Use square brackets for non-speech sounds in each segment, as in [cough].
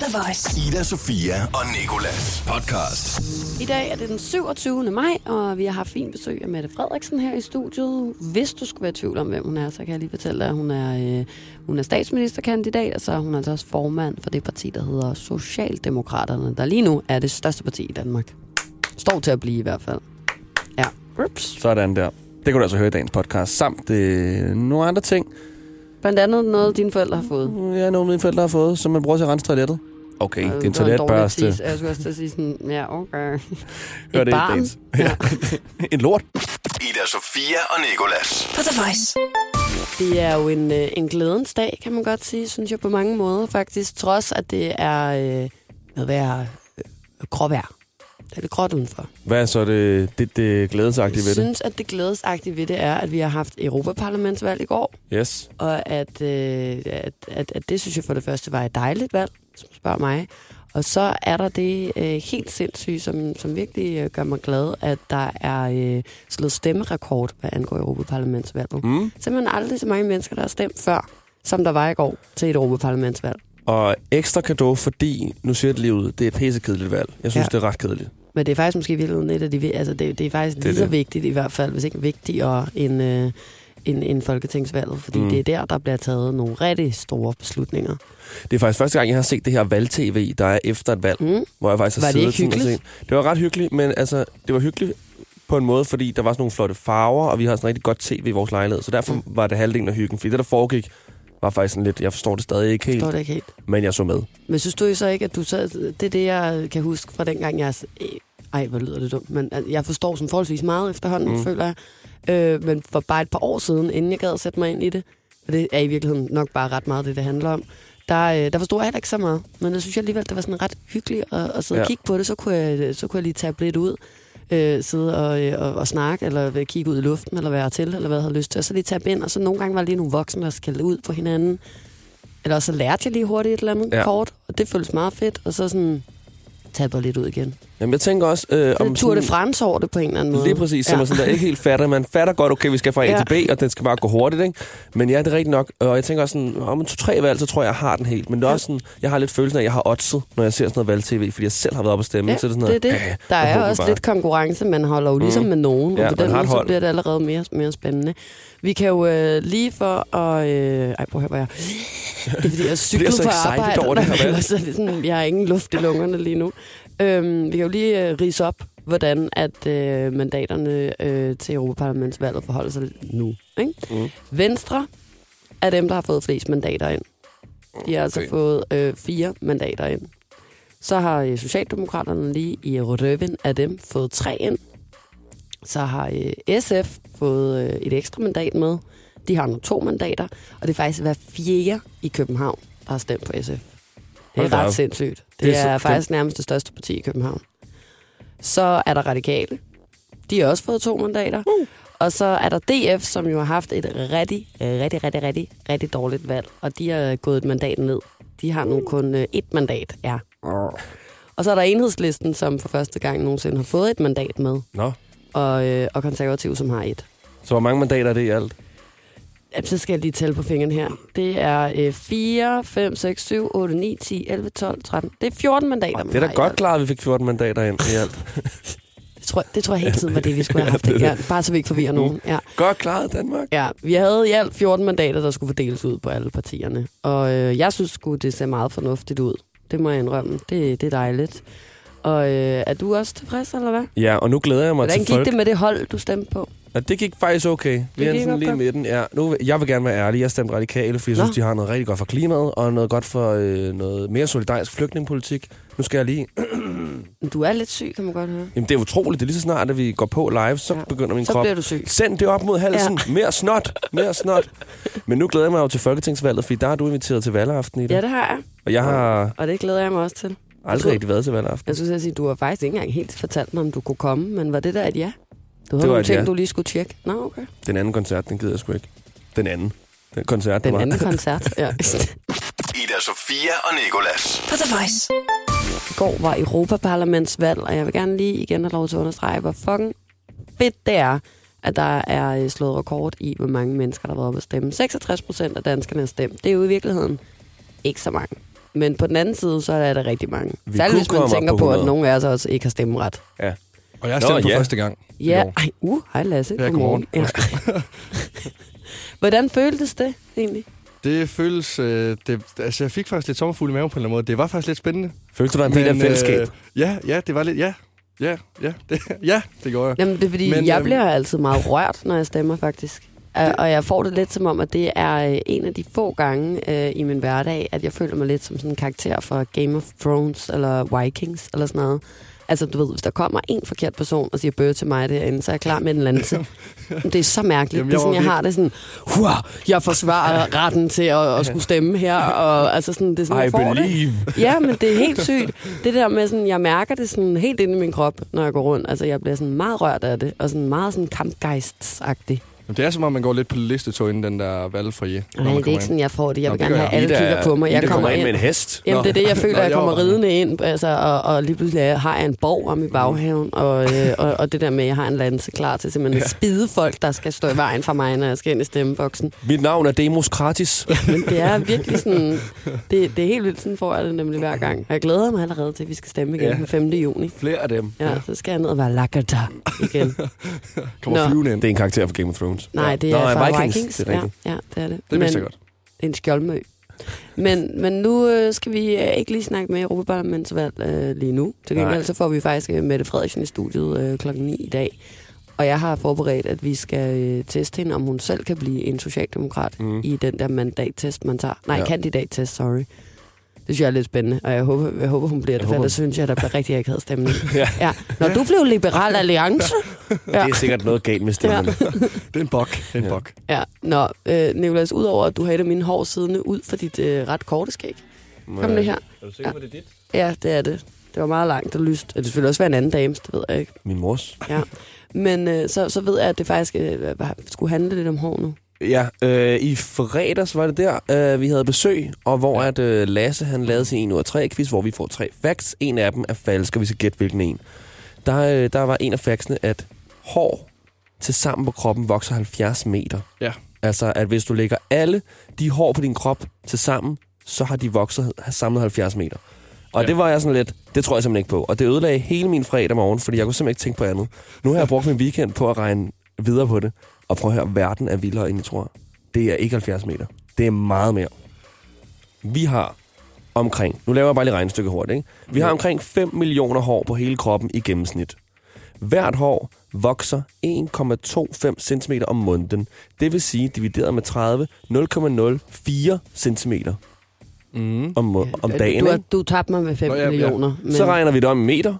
The Voice. Ida, Sofia og Nikolas podcast. I dag er det den 27. maj, og vi har haft fint besøg af Mette Frederiksen her i studiet. Hvis du skulle være i tvivl om, hvem hun er, så kan jeg lige fortælle dig, at hun er, øh, hun er statsministerkandidat, og så er hun altså også formand for det parti, der hedder Socialdemokraterne, der lige nu er det største parti i Danmark. Står til at blive i hvert fald. Ja. Ups. Sådan der. Det kan du altså høre i dagens podcast, samt øh, nogle andre ting, Blandt andet noget, dine forældre har fået. ja, nogle mine forældre har fået, som man bruger til at rense toilettet. Okay, det er en toiletbørste. Jeg skulle også til at sige sådan, ja, okay. [laughs] Hør Et det barn. dagens. Ja. [laughs] en lort. Ida, Sofia og Nikolas. På The Voice. Det er jo en, øh, en glædens dag, kan man godt sige, synes jeg på mange måder faktisk. Trods at det er øh, noget værd øh, gråvejr. Det er lidt gråt udenfor. Hvad er så det, det, det glædesagtige Jeg ved det? synes, at det glædesagtige ved det er, at vi har haft Europaparlamentsvalg i går. Yes. Og at, øh, at, at, at det synes jeg for det første var et dejligt valg, som spørger mig. Og så er der det øh, helt sindssygt, som, som virkelig øh, gør mig glad, at der er øh, slået stemmerekord, hvad angår Europaparlamentsvalget. Mm. Simpelthen aldrig så mange mennesker, der har stemt før, som der var i går til et Europaparlamentsvalg. Og ekstra kado, fordi, nu jeg det lige ud, det er et pissekedeligt valg. Jeg synes, ja. det er ret kedeligt. Men det er faktisk måske i virkeligheden lidt af de, altså det, det er faktisk Det lige så det. vigtigt i hvert fald, hvis ikke vigtigere end, øh, end, end folketingsvalget, fordi mm. Det er der, der bliver taget nogle rigtig store beslutninger. Det er faktisk første gang, jeg har set det her valg-tv, der er efter et valg, Mm. hvor jeg faktisk har Var det ikke og set. Det var ret hyggeligt, men altså, det var hyggeligt på en måde, fordi der var sådan nogle flotte farver, og vi har sådan rigtig godt tv i vores lejlighed, så derfor Mm. var det halvdelen af hyggen. Fordi det, der foregik, var faktisk sådan lidt, jeg forstår det stadig ikke helt, Står det ikke helt? men jeg så med. Men synes du så ikke, at du så... Det er det, jeg kan huske fra dengang, jeg... øh, Ej, hvor lyder det dumt, men jeg forstår som forholdsvis meget efterhånden, mm. Føler jeg. Øh, men for bare et par år siden, inden jeg gad at sætte mig ind i det, og det er i virkeligheden nok bare ret meget det, det handler om, der, øh, der forstod jeg heller ikke så meget. Men jeg synes alligevel, det var sådan ret hyggeligt at, at sidde ja. og kigge på det. Så kunne jeg, så kunne jeg lige tage lidt ud, øh, sidde og, øh, og, og snakke, eller kigge ud i luften, eller være til, eller hvad jeg havde lyst til. Og så lige tage ind, og så nogle gange var lige nogle voksne, der skældte ud på hinanden. Eller så lærte jeg lige hurtigt et eller andet. Ja. kort, og det føltes meget fedt. Og så sådan taber lidt ud igen. Jamen, jeg tænker også... Øh, Det er Tour de France over det på en eller anden måde. Lige præcis, som ja. man sådan der ikke helt fatter. Man fatter godt, okay, vi skal fra A Ja. til B, og den skal bare gå hurtigt, ikke? Men ja, det er rigtigt nok. Og jeg tænker også sådan, om en to-tre valg, så tror jeg, jeg har den helt. Men det er Ja. også sådan, jeg har lidt følelsen af, at jeg har oddset, når jeg ser sådan noget valg-tv, fordi jeg selv har været oppe at stemme. Ja, så er det, sådan det er noget, det. "Ah, Der jeg er også bare." lidt konkurrence, man holder jo ligesom Mm. med nogen, Ja, og på den måde så bliver det allerede mere, mere spændende. Vi kan jo øh, lige for at... Øh, ej, prøv at høre, hvor jeg... [laughs] Det er fordi, jeg cykler så på arbejde, over det her [laughs] er sådan, jeg har ingen luft i lungerne lige nu. Øhm, vi kan jo lige øh, rise op, hvordan at øh, mandaterne øh, til Europaparlamentsvalget forholder sig nu. Ikke? Mm. Venstre er dem, der har fået flest mandater ind. De har altså Okay. fået øh, fire mandater ind. Så har øh, Socialdemokraterne lige i røven af dem fået tre ind. Så har øh, SF fået øh, et ekstra mandat med. De har nu to mandater. Og det er faktisk hver fjerde i København, der har stemt på SF. Det Hold er da ret op. sindssygt. Det, Det er det er faktisk nærmest det største parti i København. Så er der Radikale. De har også fået to mandater. Uh. Og så er der DF, som jo har haft et rigtig, rigtig, rigtig, rigtig, rigtig dårligt valg. Og de har gået et mandat ned. De har nu kun øh, et mandat, ja. Og så er der enhedslisten, som for første gang nogensinde har fået et mandat med. Nå, Og, øh, og konservativ, som har et. så hvor mange mandater er det i alt? Så skal jeg lige tælle på fingeren her. Det er øh, 4, 5, 6, 7, 8, 9, 10, 11, 12, 13. Det er 14 mandater, man Det er da godt klart, at vi fik 14 mandater ind i alt. [laughs] Det tror, det tror jeg hele tiden var det, vi skulle [laughs] have haft. det Ja, bare så vi ikke forvirrer nogen. Ja. Godt klaret, Danmark. Ja, vi havde i alt 14 mandater, der skulle fordeles ud på alle partierne. Og øh, jeg synes sgu, det ser meget fornuftigt ud. Det må jeg indrømme. Det, det er dejligt. Og øh, er du også tilfreds, eller hvad? Ja, og nu glæder jeg mig Hvordan til gik folk. det med det hold, du stemte på? Ja, det gik faktisk okay. Vi er sådan lige midten. Ja, nu, jeg vil gerne være ærlig. Jeg stemte radikale, for jeg Nå. synes, de har noget rigtig godt for klimaet, og noget godt for øh, noget mere solidarisk flygtningepolitik. Nu skal jeg lige... [clears throat] Du er lidt syg, kan man godt høre. Jamen, det er utroligt. Det er lige så snart, at vi går på live, så Ja. begynder min Så krop... bliver du syg. Send det op mod halsen. Ja. Mere snot. Mere snot. Men nu glæder jeg mig jo til Folketingsvalget, fordi der er du inviteret til valgaften i det. Ja, det har jeg. Og jeg har Og det glæder jeg mig også til. aldrig rigtig været til valgaften. Jeg skulle sige, du har faktisk ikke engang helt fortalt mig, om du kunne komme, men var det der et ja? Du havde var nogle ting, ja. du lige skulle tjekke. Nå, okay. Den anden koncert, den gider jeg sgu ikke. Den anden. Den koncert, Den var. anden [laughs] koncert. Ja. [laughs] Ida Sofia og Nikolas. På The Voice. I går var Europaparlamentsvalg, og jeg vil gerne lige igen have lov til at understrege, hvor fucking fedt det er, at der er øh, slået rekord i, hvor mange mennesker, der har været oppe at stemme. 66 procent af danskerne har stemt. Det er jo i virkeligheden ikke så mange. Men på den anden side, så er der rigtig mange. Vi Særligt hvis man tænker på på, at 100. nogle af os også ikke har stemmeret. Og jeg Nå, stemte på ja. første gang. i Ja, går. ej, uh, hej Lasse. Ja, godmorgen. Ja. Hvordan føltes det egentlig? Det føles... Øh, det, altså, jeg fik faktisk lidt sommerfugl i maven på en eller anden måde. Det var faktisk lidt spændende. Følte du dig en del af Men, fællesskab? Øh, ja, ja, det var lidt... Ja, ja, ja, det, [laughs] ja, det gjorde jeg. Jamen, det er fordi, Men, jeg øhm, bliver altid meget rørt, når jeg stemmer, faktisk. [laughs] Uh, og jeg får det lidt som om, at det er øh, en af de få gange uh, i min hverdag, at jeg føler mig lidt som sådan en karakter fra Game of Thrones eller Vikings eller sådan noget. Altså, du ved, hvis der kommer en forkert person og siger bøge til mig derinde, så er jeg klar med en lanse. [laughs] det er så mærkeligt. Jamen, det er jeg sådan, jeg har det sådan, wow, jeg forsvarer retten til at, at skulle stemme her. Og, altså sådan, det er sådan, I jeg får det. believe. Ja, men det er helt sygt. Det der med sådan, jeg mærker det sådan helt inde i min krop, når jeg går rundt. Altså, jeg bliver sådan meget rørt af det, og sådan meget sådan kampgejstsagtig. Jamen, Det er som om, man går lidt på listetog inden den der valgfrie. Nej, det er ikke sådan, jeg får det. Jeg Nå, vil gerne have, alle Ida- kigger på mig. Jeg Ida kommer ind med ind. en hest. Jamen, Nå. det er det, jeg føler, Nå, jeg jeg kommer ridende ind, altså, og, og lige pludselig har jeg en borg om i baghaven, og, øh, [laughs] og, og det der med, at jeg har en lanse klar til simpelthen at spide folk, der skal stå i vejen for mig, når jeg skal ind i stemmeboksen. Mit navn er Demos Kratis. Men det er virkelig sådan, det, det er helt vildt, sådan får jeg det nemlig hver gang. Og jeg glæder mig allerede til, at vi skal stemme igen Ja. den 5. juni. Flere af dem. Ja, så skal jeg ned og være lakata igen. [laughs] Kommer Nå. flyvende ind. Det er en karakter fra Game of Thrones. Nej, det Nå, er nej, fra Vikings. Vikings. Det er ja, rigtigt. ja, det er det. Det vidste jeg godt. Det er en skjoldmø. Men, men nu øh, skal vi øh, ikke lige snakke med Europaparlamentsvalg øh, lige nu. Til gengæld så får vi faktisk øh, Mette Frederiksen i studiet øh, klokken 9 i dag. Og jeg har forberedt, at vi skal øh, teste hende, om hun selv kan blive en socialdemokrat Mm. i den der mandattest, man tager. Nej, ja. kandidattest, sorry. Det synes jeg er lidt spændende, og jeg håber, jeg håber hun bliver Jeg det, for ellers synes jeg, der bliver rigtig ikke havde stemning. [laughs] Ja. ja. Når du blev liberal alliance, Det er sikkert noget galt med stemmen. Ja. [laughs] Det er en bok. Det er en Ja. bok. Ja, nå, øh, Nicolas, udover at du har et af mine hår siddende ud for dit øh, ret korte skæg. Kom det her. Er du sikker på, det er dit? Ja, det er det. Det var meget langt og lyst. Det selvfølgelig også være en anden dames, det ved jeg ikke. Min mors. Ja. Men øh, så, så ved jeg, at det faktisk øh, skulle handle lidt om hår nu. Ja, øh, i fredags var det der, øh, vi havde besøg, og hvor Ja. at øh, Lasse han lavede sin 1 ud af 3 quiz, hvor vi får tre facts. En af dem er falsk, og vi skal gætte hvilken en. Der, øh, der var en af factsene, at hår til sammen på kroppen vokser 70 meter. Ja. Altså, at hvis du lægger alle de hår på din krop til sammen, så har de vokset har samlet 70 meter. Og Ja. ja. det var jeg sådan lidt, det tror jeg simpelthen ikke på. Og det ødelagde hele min fredag morgen, fordi jeg kunne simpelthen ikke tænke på andet. Nu har jeg brugt min weekend på at regne videre på det. Og prøv at høre, verden er vildere, end jeg tror. Det er ikke 70 meter. Det er meget mere. Vi har omkring, nu laver jeg bare lige regnestykket hurtigt, ikke? Vi har Ja. omkring 5 millioner hår på hele kroppen i gennemsnit. Hvert hår vokser 1,25 cm om måneden. Det vil sige, divideret med 30, 0,04 cm Mm. om, om dagen. Du, har, du tabte mig med 5 Nå, ja, ja. millioner. Men, Så regner vi det om i meter.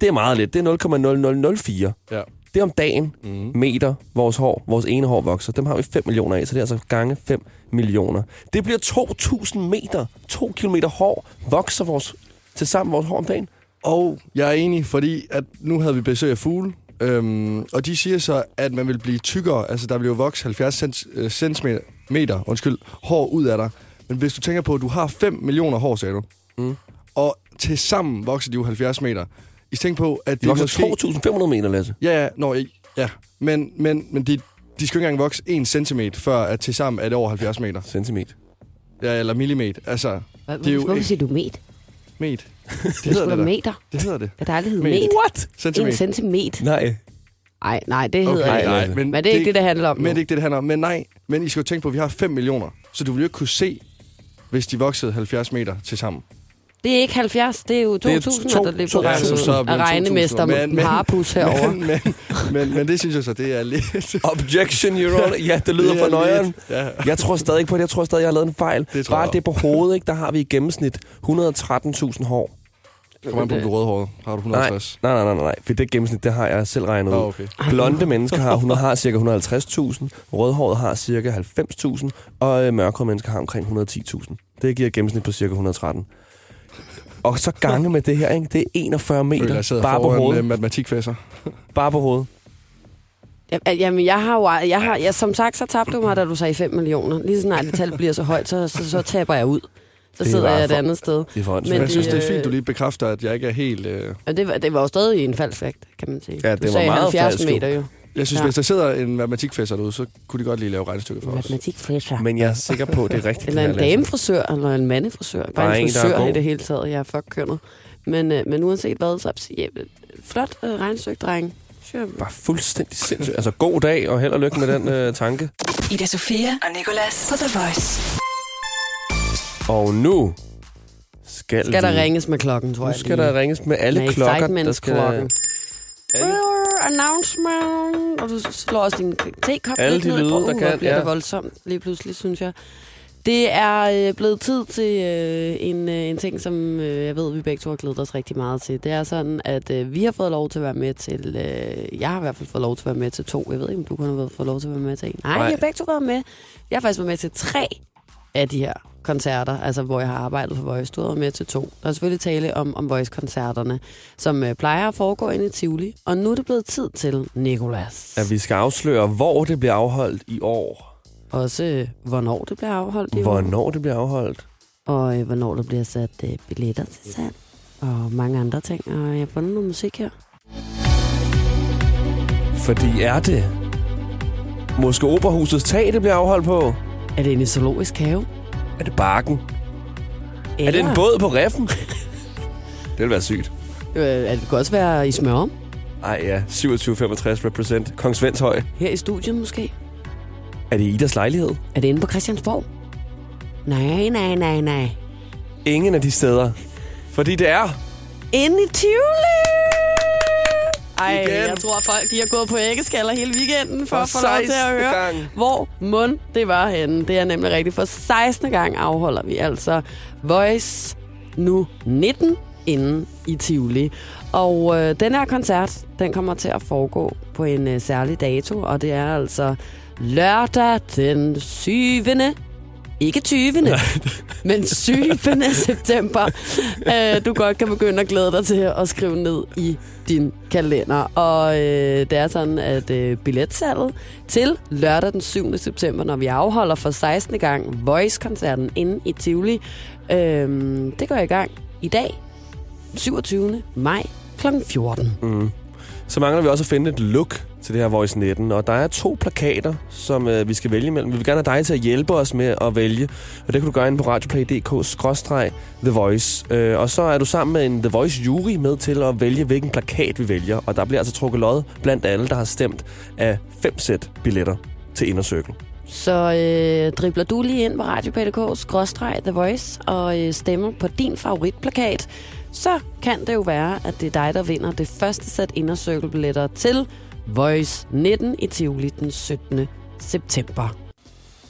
Det er meget lidt. Det er 0,0004. Ja. Det er om dagen Mm. meter, vores hår, vores ene hår vokser. Dem har vi 5 millioner af, så det er altså gange 5 millioner. Det bliver 2.000 meter. 2 kilometer hår vokser vores, til sammen vores hår om dagen. Og jeg er enig, fordi at nu havde vi besøg af fugle, øhm, og de siger så, at man vil blive tykkere. Altså, der vil jo vokse 70 cent, øh, centimeter meter, undskyld, hår ud af dig. Men hvis du tænker på, at du har 5 millioner hår, sagde du, Mm. og til sammen vokser de jo 70 meter. I tænke på, at De det vokser måske... 2.500 meter, Lasse. Ja, ja, nå, ikke- ja. Men, men, men de, de skal jo ikke engang vokse 1 centimeter, før at til sammen er det over 70 meter. Centimeter. Ja, eller millimeter. Altså, Hvad, det er jo hvorfor siger du met? met. Det Det hedder er det da. meter. Det hedder det. Hvad der aldrig hedder Met. What? En Centimeter. centimeter. Nej. Nej, nej, det hedder Okay, det ikke. nej, nej, men, Men det er ikke det, det handler om Men nu. det er ikke det, det handler om. Men nej, men I skal jo tænke på, at vi har 5 millioner. Så du vil jo ikke kunne se, hvis de voksede 70 meter til sammen. Det er ikke 70, det er jo 2.000, to- der lige to- på ja, regnet så- ud så er af det 2.000, regnemester men- men- Harpus herovre. Men, [laughs] men, men, men det synes jeg så, det er lidt... [laughs] Objection, your honor. Ja, det lyder det for er nøjeren. Ja. Jeg tror stadig ikke på det. Jeg tror stadig, jeg har lavet en fejl. Det tror Bare jeg det på hovedet, ikke? der har vi i gennemsnit 113.000 hår. Kommer an på, om du er rødhåret. Har du 150? Nej, nej, nej, nej, nej. For det gennemsnit, det har jeg selv regnet ud. Nå, okay. Blonde [laughs] mennesker har, 100, har cirka 150.000, rødhåret har cirka 90.000, og øh, mørkhårede mennesker har omkring 110.000. Det giver et gennemsnit på cirka 113. Og så gange med det her, ikke? det er 41 Føler, meter jeg sidder bare på hovedet. uh, matematikfæsser. [laughs] Bare på hovedet. Ja, Jamen, jeg har jo, jeg har, jeg, som sagt, så tabte du mig, da du sagde 5 millioner. Lige så snart det tal bliver så højt, så, så, så taber jeg ud. Så Det er sidder jeg et for- andet sted. Det er for Men jeg synes, de, det er fint, øh, du lige bekræfter, at jeg ikke er helt... Øh... Og det, var, det var jo stadig en falsk fakt, kan man sige. Ja, du det var sagde meget 70 falsk, meter jo. Jeg synes, Ja. hvis der sidder en matematikfæsser derude, så kunne de godt lige lave regnestykker for os. Matematikfrisør. Men jeg er sikker på, at det er rigtigt. Eller en damefrisør, eller en mandefrisør. Bare Bare en en, er frisør i det hele taget. Jeg er fuck kønnet. Men, øh, men uanset hvad, så ja, flot øh, regnstykke, dreng. Sure. Bare fuldstændig sindssygt. Altså, god dag, og held og lykke med den øh, tanke. Ida Sofia og Nicolas på The Voice. Og nu skal, Skal der vi... ringes med klokken, tror Nu jeg. skal der ringes med alle med klokker, der skal... klokken. Announcement. Og du slår også din tekop lidt ned. lyde, Uh, der kan, bliver ja. det voldsomt lige pludselig, synes jeg. Det er øh, blevet tid til øh, en, øh, en ting, som øh, jeg ved, vi begge to har glædet os rigtig meget til. Det er sådan, at øh, vi har fået lov til at være med til... Øh, jeg har i hvert fald fået lov til at være med til to. Jeg ved ikke, om du kun har fået lov til at være med til en. Nej, Nej. vi har begge to været med. Jeg har faktisk været med til tre af de her koncerter, altså hvor jeg har arbejdet for Voice. Du har med til to. Der er selvfølgelig tale om, om Voice-koncerterne, som øh, plejer at foregå inde i Tivoli. Og nu er det blevet tid til Nikolas. At vi skal afsløre, hvor det bliver afholdt i år. Også øh, hvornår det bliver afholdt i år. Hvornår det bliver afholdt. Og øh, hvornår der bliver sat øh, billetter til salg. Og mange andre ting. Og jeg har fundet noget musik her. Fordi er det måske Operahusets tag, det bliver afholdt på? Er det i Zoologisk Have? Er det Barken? Eller, Er det en båd på reffen? [laughs] det vil være sygt. Øh, det kunne også være i Smørum? Ej ja, 2765 represent. Kong Svends Høj. Her i studiet måske? Er det Idas lejlighed? Er det inde på Christiansborg? Nej, nej, nej, nej. Ingen af de steder. Fordi det er... Inde i Tivoli! Ej, Igen. jeg tror, folk de har gået på æggeskaller hele weekenden for, For at få lov til at 16. høre, gang. hvor mund det var henne. Det er nemlig rigtigt. For 16. gang afholder vi altså Voice nu 19 inde i Tivoli. Og øh, den her koncert, den kommer til at foregå på en øh, særlig dato, og det er altså lørdag den 7. Ikke 20. [laughs] men 7. september. Øh, du godt kan begynde at glæde dig til at skrive ned i din kalender. Og øh, det er sådan, at øh, billetsalget til lørdag den 7. september, når vi afholder for 16. gang Voice-koncerten inde i Tivoli, øh, det går i gang i dag, 27. maj kl. 14. Mm. Så mangler vi også at finde et look til det her Voice 19, og der er to plakater, som øh, vi skal vælge imellem. Vi vil gerne have dig til at hjælpe os med at vælge, og det kan du gøre inde på radioplay.dk-the voice. Øh, og så er du sammen med en The Voice jury med til at vælge, hvilken plakat vi vælger, og der bliver altså trukket lod blandt alle, der har stemt af fem sæt billetter til Inner Circle. Så øh, dribler du lige ind på radio.dk-the voice og øh, stemmer på din favoritplakat, så kan det jo være, at det er dig, der vinder det første sæt Inner Circle billetter til Voice 19 i Tivoli den 17. september.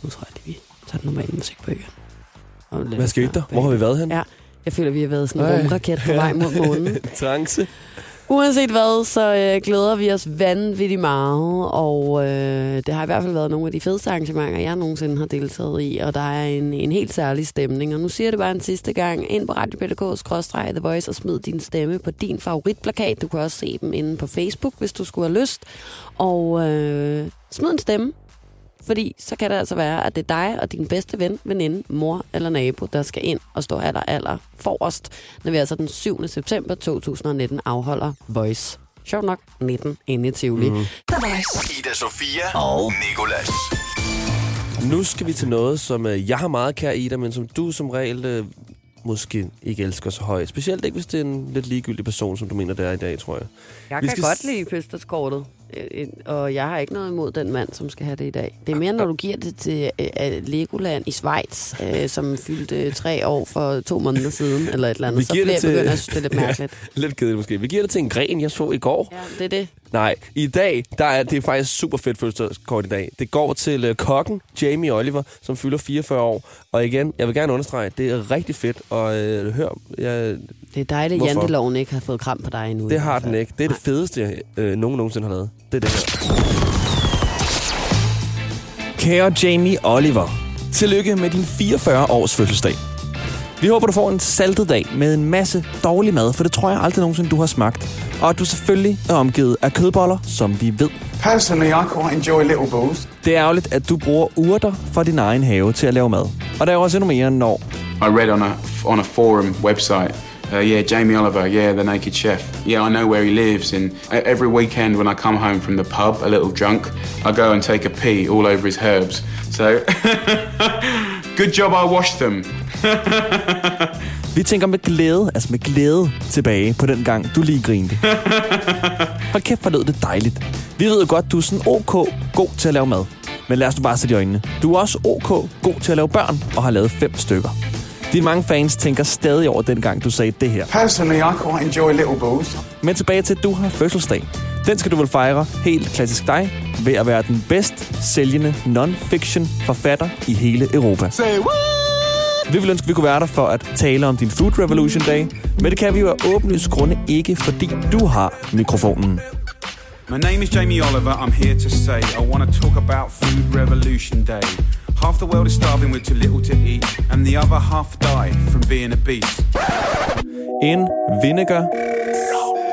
Nu tror jeg, at vi tager den normale musik på igen. Og lidt Hvad skete der? Hvor har vi været hen? Ja, jeg føler, vi har været sådan en rumraket på vej mod månen. [laughs] Trance. Uanset hvad, så øh, glæder vi os vanvittigt meget, og øh, det har i hvert fald været nogle af de fedeste arrangementer, jeg nogensinde har deltaget i, og der er en, en helt særlig stemning. Og nu siger jeg det bare en sidste gang, ind på radio.dk-the voice og smid din stemme på din favoritplakat. Du kan også se dem inde på Facebook, hvis du skulle have lyst. Og øh, smid en stemme, fordi så kan det altså være, at det er dig og din bedste ven, veninde, mor eller nabo, der skal ind og stå aller, aller forrest, når vi altså den 7. september 2019 afholder Voice. Sjovt nok 19 inde i Tivoli. Mm. Ida Sofia og Nikolas. Nu skal vi til noget, som øh, jeg har meget kær i dig, men som du som regel øh, måske ikke elsker så højt. Specielt ikke, hvis det er en lidt ligegyldig person, som du mener, det er i dag, tror jeg. Jeg Vi kan skal godt s- lide pøsterskortet, og jeg har ikke noget imod den mand, som skal have det i dag. Det er mere, når du giver det til øh, Legoland i Schweiz, øh, som fyldte tre år for to måneder siden, eller et eller andet. Vi Så giver bliver det jeg til- begyndt at synes, det er lidt mærkeligt. Lidt kedeligt måske. Vi giver det til en gren, jeg så i går. Ja, det er det. Nej, i dag, der er det er faktisk super fedt fødselskort i dag. Det går til øh, kokken Jamie Oliver, som fylder 44 år. Og igen, jeg vil gerne understrege, det er rigtig fedt. Og øh, hør, jeg, Det er dejligt, at janteloven ikke har fået kram på dig endnu. det har den ikke. Det er det fedeste, jeg øh, nogen nogensinde har lavet. Det er det her. Kære Jamie Oliver, tillykke med din 44 års fødselsdag. Vi håber, du får en saltet dag med en masse dårlig mad, for det tror jeg aldrig nogensinde, du har smagt. Og at du selvfølgelig er omgivet af kødboller, som vi ved. Personally, I quite enjoy little balls. Det er ærgerligt, at du bruger urter fra din egen have til at lave mad. Og der er jo også endnu mere, når I read on a on a forum website Uh, yeah, Jamie Oliver, yeah, the naked chef. Yeah, I know where he lives. And e- every weekend when I come home from the pub, a little drunk, I go and take a pee all over his herbs. So, [laughs] good job I washed them. [laughs] Vi tænker med glæde, altså med glæde tilbage på den gang, du lige grinte. [laughs] Hold kæft, hvor lød det dejligt. Vi ved jo godt, du er sådan ok god til at lave mad. Men lad os nu bare sætte i øjnene. Du er også ok god til at lave børn og har lavet fem stykker. De mange fans tænker stadig over den gang, du sagde det her. Personally, I quite enjoy little balls. Men tilbage til, at du har fødselsdag. Den skal du vel fejre helt klassisk dig ved at være den bedst sælgende non-fiction forfatter i hele Europa. Say what? Vi vil ønske, at vi kunne være der for at tale om din Food Revolution Day, men det kan vi jo af åbenlyst grunde ikke, fordi du har mikrofonen. My name is Jamie Oliver. I'm here to say I want to talk about Food Revolution Day. Half the world is starving with too little to eat, and the other half die from being obese. En vinegar,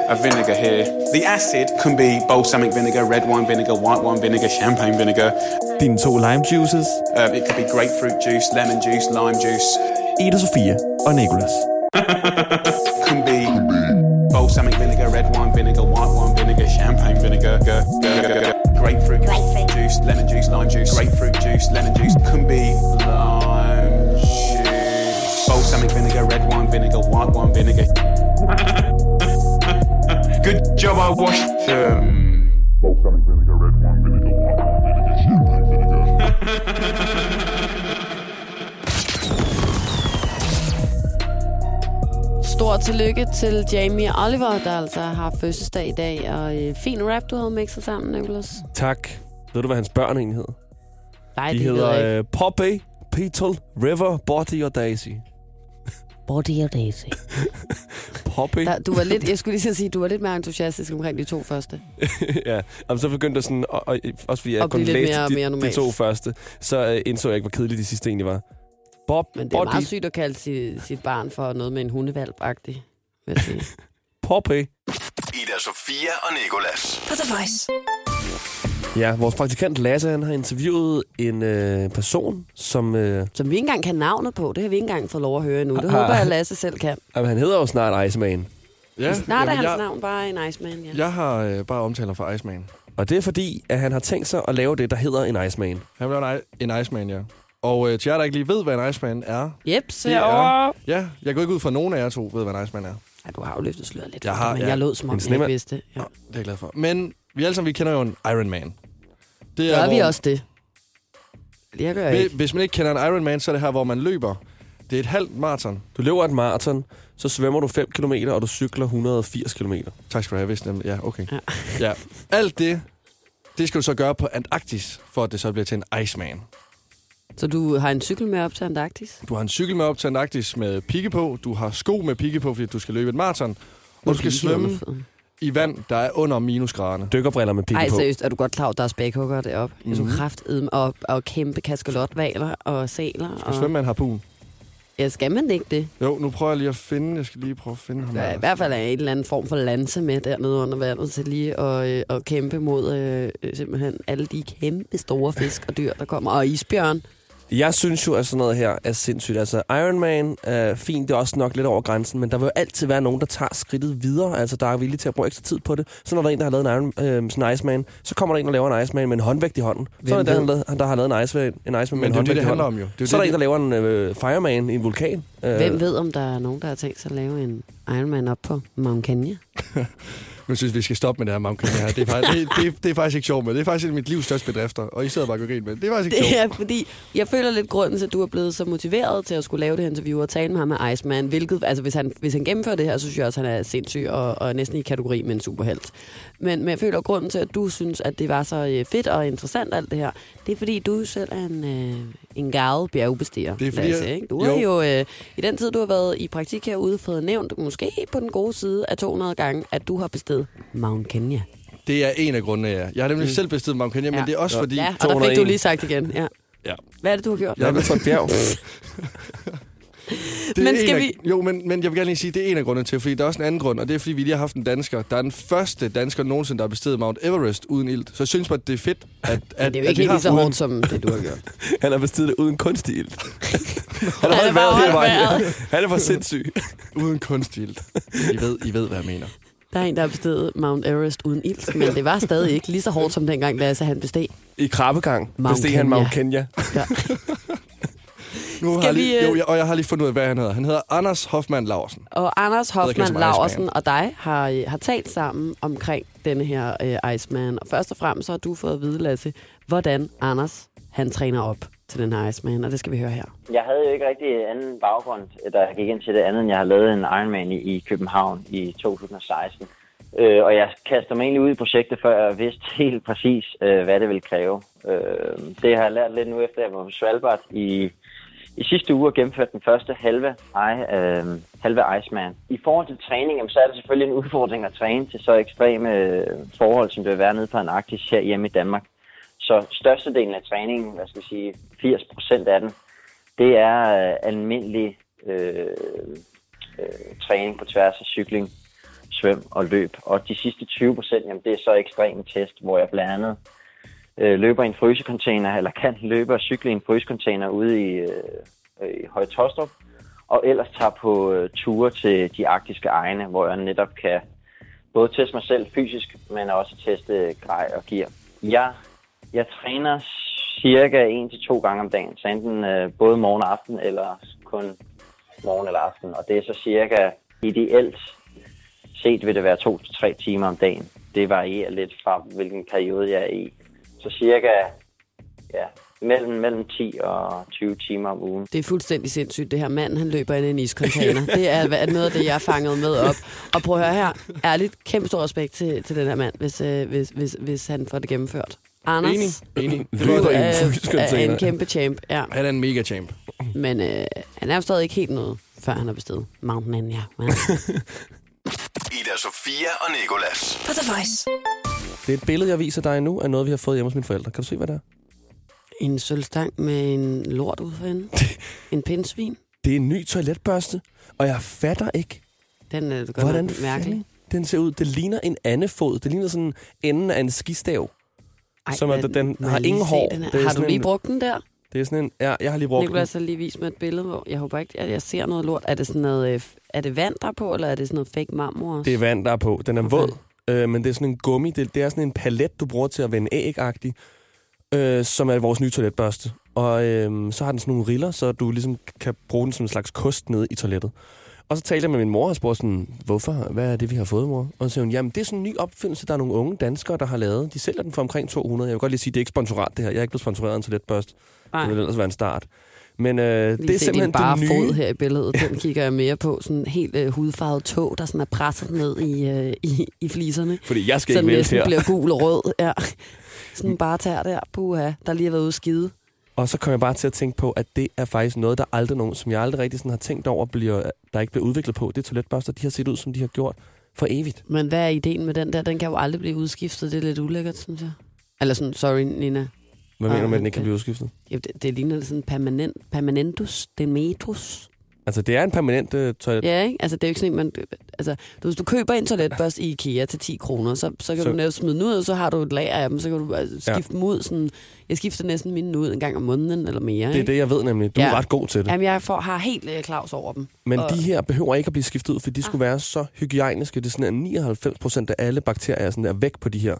A vinegar here. The acid can be balsamic vinegar, red wine vinegar, white wine vinegar, champagne vinegar. dine to lime juices, Um, it could be grapefruit juice, lemon juice, lime juice. Ida Sofia og Nicolas. [laughs] Can be balsamic vinegar, red wine vinegar, white wine vinegar, champagne vinegar, I washed them. balsamic vinegar, red wine vinegar, white wine vinegar, champagne vinegar. Stort tillykke til Jamie Oliver, der altså har fødselsdag i dag. Og øh, fin rap, du havde mixet sammen, Nicholas. Tak. Ved du, hvad hans børn egentlig hedder? Nej, De det ved jeg ikke. hedder øh, Poppy, Petal, River, Body og Daisy. Body og Daisy. [laughs] Poppy? Der, du var lidt, jeg skulle lige sige, du var lidt mere entusiastisk omkring de to første. [laughs] ja, Jamen, så begyndte jeg sådan, og, og, også fordi jeg At kun læste mere- de, mere de to første, så øh, indså jeg ikke, hvor kedeligt de sidste egentlig var. Bob, Men det er Body, meget sygt at kalde sit, sit barn for noget med en hundevalp-agtig. vil jeg sige. [laughs] Poppy. Ida Sofia og Nikolas. På The Voice. Ja, vores praktikant Lasse, han har interviewet en øh, person, som... Øh, Som vi ikke engang kan navnet på. Det har vi ikke engang fået lov at høre endnu. Det Har- håber jeg, Lasse selv kan. jamen, han hedder jo snart Iceman. Ja, Snart er hans jeg, navn bare en Iceman, ja. jeg har øh, bare omtaler for Iceman. Og det er fordi, at han har tænkt sig at lave det, der hedder en Iceman. Han vil lave en, en Iceman, ja. Og øh, til jer, der ikke lige ved, hvad en Iceman er... Jep, så er-. Ja, jeg går ikke ud fra, at nogen af jer to ved, hvad en Iceman er. Ja, du har jo løftet sløret lidt, Jeg for har- men ja. jeg lød som om, En jeg ikke vidste. Ja. Ja. Det er jeg glad for. Men vi alle sammen, vi kender jo en Iron Man. Det Gør vi hvor- også det? Jeg gør Hvis- ikke. Hvis man ikke kender en Iron Man, så er det her, hvor man løber. Det er et halvt maraton. Du løber et maraton, så svømmer du 5 km, og du cykler 180 km. Tak skal du have, jeg vidste nemlig. Ja, okay. Ja. [laughs] Ja. Alt det, det skal du så gøre på Antarktis, for at det så bliver til en Iceman. Så du har en cykel med op til Antarktis? Du har en cykel med op til Antarktis med pigge på. Du har sko med pigge på, fordi du skal løbe et maraton. Og du skal svømme i vand, der er under minusgraderne. Dykkerbriller med pigge Ej, på. seriøst, er du godt klar, at der er spækhugger deroppe? Mhm. Jeg så kraft og, og kæmpe kaskelotvaler og sæler. Du skal Og... svømme med en harpun. Ja, skal man ikke det? Jo, nu prøver jeg lige at finde. Jeg skal lige prøve at finde ham. Der er i hvert fald er en eller anden form for lanse med dernede under vandet til lige at, øh, at kæmpe mod øh, øh, simpelthen alle de kæmpe store fisk og dyr, der kommer. Og isbjørn. Jeg synes jo, at sådan noget her er sindssygt. Altså, Iron Man er fint, det er også nok lidt over grænsen, men der vil jo altid være nogen, der tager skridtet videre. Altså, der er villige til at bruge ekstra tid på det. Så når der er en, der har lavet en, Iron, øh, sådan en Iceman, så kommer der en, der laver en Iceman med en håndvægt i hånden. så er der, ved? en, der, der har lavet en Iceman, en Iceman med Men en det håndvægt det, det i hånden. om jo. Det er Så er der det, en, der laver en øh, fireman i en vulkan. Øh, Hvem ved, om der er nogen, der har tænkt sig at lave en Ironman op på Mount Kenya? [laughs] Nu synes vi skal stoppe med det her Kenya her. Det er, faktisk, det, det, det er faktisk ikke sjovt med. Det er faktisk et af mit livs største bedrifter. Og I sidder bare og med. Det er faktisk ikke Det sjovt. er fordi, jeg føler lidt grunden til, at du er blevet så motiveret til at skulle lave det her interview og tale med ham med Iceman. Hvilket, altså hvis han, hvis han gennemfører det her, så synes jeg også, at han er sindssyg og, og næsten i kategori med en superhelt. Men, men jeg føler, grunden til, at du synes, at det var så øh, fedt og interessant alt det her, det er fordi, du selv er en, øh, en gavet bjergbestiger. Det er fordi, Lasse, ikke? Du har jo. jo, øh, i den tid, du har været i praktik herude, fået nævnt, måske på den gode side af 200 gange, at du har bestedet Mount Kenya. Det er en af grundene, ja. Jeg har nemlig mm. selv bestilt Mount Kenya, men Ja. det er også Ja. fordi... Ja, og der fik du 201. lige sagt igen. Ja. Ja. Hvad er det, du har gjort? Jeg er på et bjerg. [laughs] Det Men en skal af, vi- Jo, men, men jeg vil gerne lige sige, det er en af grundene til, fordi der er også en anden grund, og det er, fordi vi lige har haft en dansker, der er den første dansker nogensinde, der har besteget Mount Everest uden ilt. Så jeg synes bare, det er fedt, at, at Det er jo ikke lige så hårdt, som det du har gjort. [laughs] Han har bestiget det uden kunstig ild. [laughs] Han har er holdt vejret hele vejen. Han er for sindssyg. Uden kunstig ilt. I ved, I ved, hvad jeg mener. Der er en, der har besteget Mount Everest uden ild, men det var stadig ikke lige så hårdt som dengang, Lasse han besteg. I krabbegang Mount besteg han. Mount Kenya. Ja. [laughs] Nu har Skal jeg lige, vi, øh, jo, jeg, og jeg har lige fundet ud af, hvad han hedder. Han hedder Anders Hoffmann Laursen. Og Anders Hoffmann Iceman. og dig har, øh, har talt sammen omkring denne her øh, Iceman. Og først og fremmest så har du fået at vide, Lasse, hvordan Anders han træner op til den her Iceman, og det skal vi høre her. Jeg havde jo ikke rigtig anden baggrund, da jeg gik ind til det andet, end jeg har lavet en Ironman i, i København i 2016. Øh, og jeg kastede mig egentlig ud i projektet, før jeg vidste helt præcis, øh, hvad det ville kræve. Øh, det har jeg lært lidt nu, efter jeg var på Svalbard i, i sidste uge og gennemførte den første halve, I, øh, halve Iceman. I forhold til træning, jamen, så er det selvfølgelig en udfordring at træne til så ekstreme øh, forhold, som det vil være nede på Antarktis her hjemme i Danmark. Så størstedelen af træningen, hvad skal jeg sige, 80 procent af den, det er øh, almindelig øh, øh, træning på tværs af cykling, svøm og løb. Og de sidste 20 procent, jamen det er så ekstreme test, hvor jeg blandt andet øh, løber i en frysecontainer, eller kan løbe og cykle i en frysecontainer ude i, øh, i Høje Tostrup, og ellers tager på øh, ture til de arktiske egne, hvor jeg netop kan både teste mig selv fysisk, men også teste grej og gear. Jeg, jeg træner cirka en til to gange om dagen, så enten øh, både morgen og aften, eller kun morgen eller aften. Og det er så cirka ideelt set vil det være to til tre timer om dagen. Det varierer lidt fra, hvilken periode jeg er i. Så cirka ja, mellem, mellem 10 og 20 timer om ugen. Det er fuldstændig sindssygt, det her mand, han løber ind i en iscontainer. Det er hvad- noget af det, jeg er fanget med op. Og prøv at høre her, ærligt, kæmpe stor respekt til, til den her mand, hvis, øh, hvis, hvis, hvis han får det gennemført. Anders, Enig. Enig. [laughs] du i en er, er en kæmpe champ, ja. Han er en mega champ. Men øh, han er jo stadig ikke helt noget, før han har bestedet Mountain Enya. Men, [laughs] Ida Sofia og Nikolas. På The Voice. Det er et billede, jeg viser dig nu, af noget, vi har fået hjemme hos mine forældre. Kan du se, hvad det er? en sølvstang med en lort ud for. [laughs] En pindsvin. Det er en ny toiletbørste, og jeg fatter ikke, Den er godt hvordan mærkelig. den ser ud. Det ligner en andefod. Det ligner sådan enden af en skistav. Ej, Som men den må har ingen hår. den er Har du lige en- brugt den der? Det er sådan en... Ja, jeg har lige brugt Nicolas har lige vist mig et billede, hvor jeg håber ikke, at jeg ser noget lort. Er det sådan noget, øh, er det vand der er på, eller er det sådan noget fake marmor også? Det er vand, der er på. Den er Okay. våd, øh, men det er sådan en gummi. Det, det er sådan en palet, du bruger til at vende æg-agtig, øh, som er vores nye toiletbørste. Og øh, så har den sådan nogle riller, så du ligesom kan bruge den som en slags kost nede i toilettet. Og så talte jeg med min mor og spurgte sådan, hvorfor? Hvad er det, vi har fået, mor? Og så sagde hun, jamen det er sådan en ny opfindelse, der er nogle unge danskere, der har lavet. De sælger den for omkring 200. Jeg vil godt lige sige, det er ikke sponsorat det her. Jeg er ikke blevet sponsoreret en toiletbørste. Nej. Det vil ellers være en start. Men øh, det er simpelthen bare det nye. fod her i billedet. Den [laughs] kigger jeg mere på. Sådan en helt øh, hudfarvet tog, der sådan er presset ned i, øh, i, i fliserne. Fordi jeg skal Så ikke den næsten her. bliver gul og rød. [laughs] Ja. Sådan bare tær der, puha, der lige har været ude skide. Og så kom jeg bare til at tænke på, at det er faktisk noget, der aldrig nogen, som jeg aldrig rigtig sådan har tænkt over, bliver, der ikke bliver udviklet på. Det er toiletbørster, de har set ud, som de har gjort for evigt. Men hvad er ideen med den der? Den kan jo aldrig blive udskiftet. Det er lidt ulækkert, synes jeg. Eller sådan, sorry Nina. Hvad Ah, mener du med, at den ikke kan blive udskiftet? Ja, det, det ligner sådan permanent, permanentus, det er metrus. Altså, det er en permanent uh, toilet. Ja, ikke? Altså, det er jo ikke sådan, man... Altså, du, hvis du køber en toiletbørste [clears throat] i IKEA til 10 kroner, så, så kan Så- du netop smide den ud, og så har du et lager af dem, så kan du altså, skifte Ja. dem ud. Sådan, jeg skifter næsten mine ud en gang om måneden eller mere. Det er ikke? det, jeg ved nemlig. Du er Ja. ret god til det. Jamen, jeg får, har helt øh, klaus over dem. Men og- de her behøver ikke at blive skiftet ud, for de skulle være så hygiejniske. Det er sådan, at 99 procent af alle bakterier er sådan der væk på de her.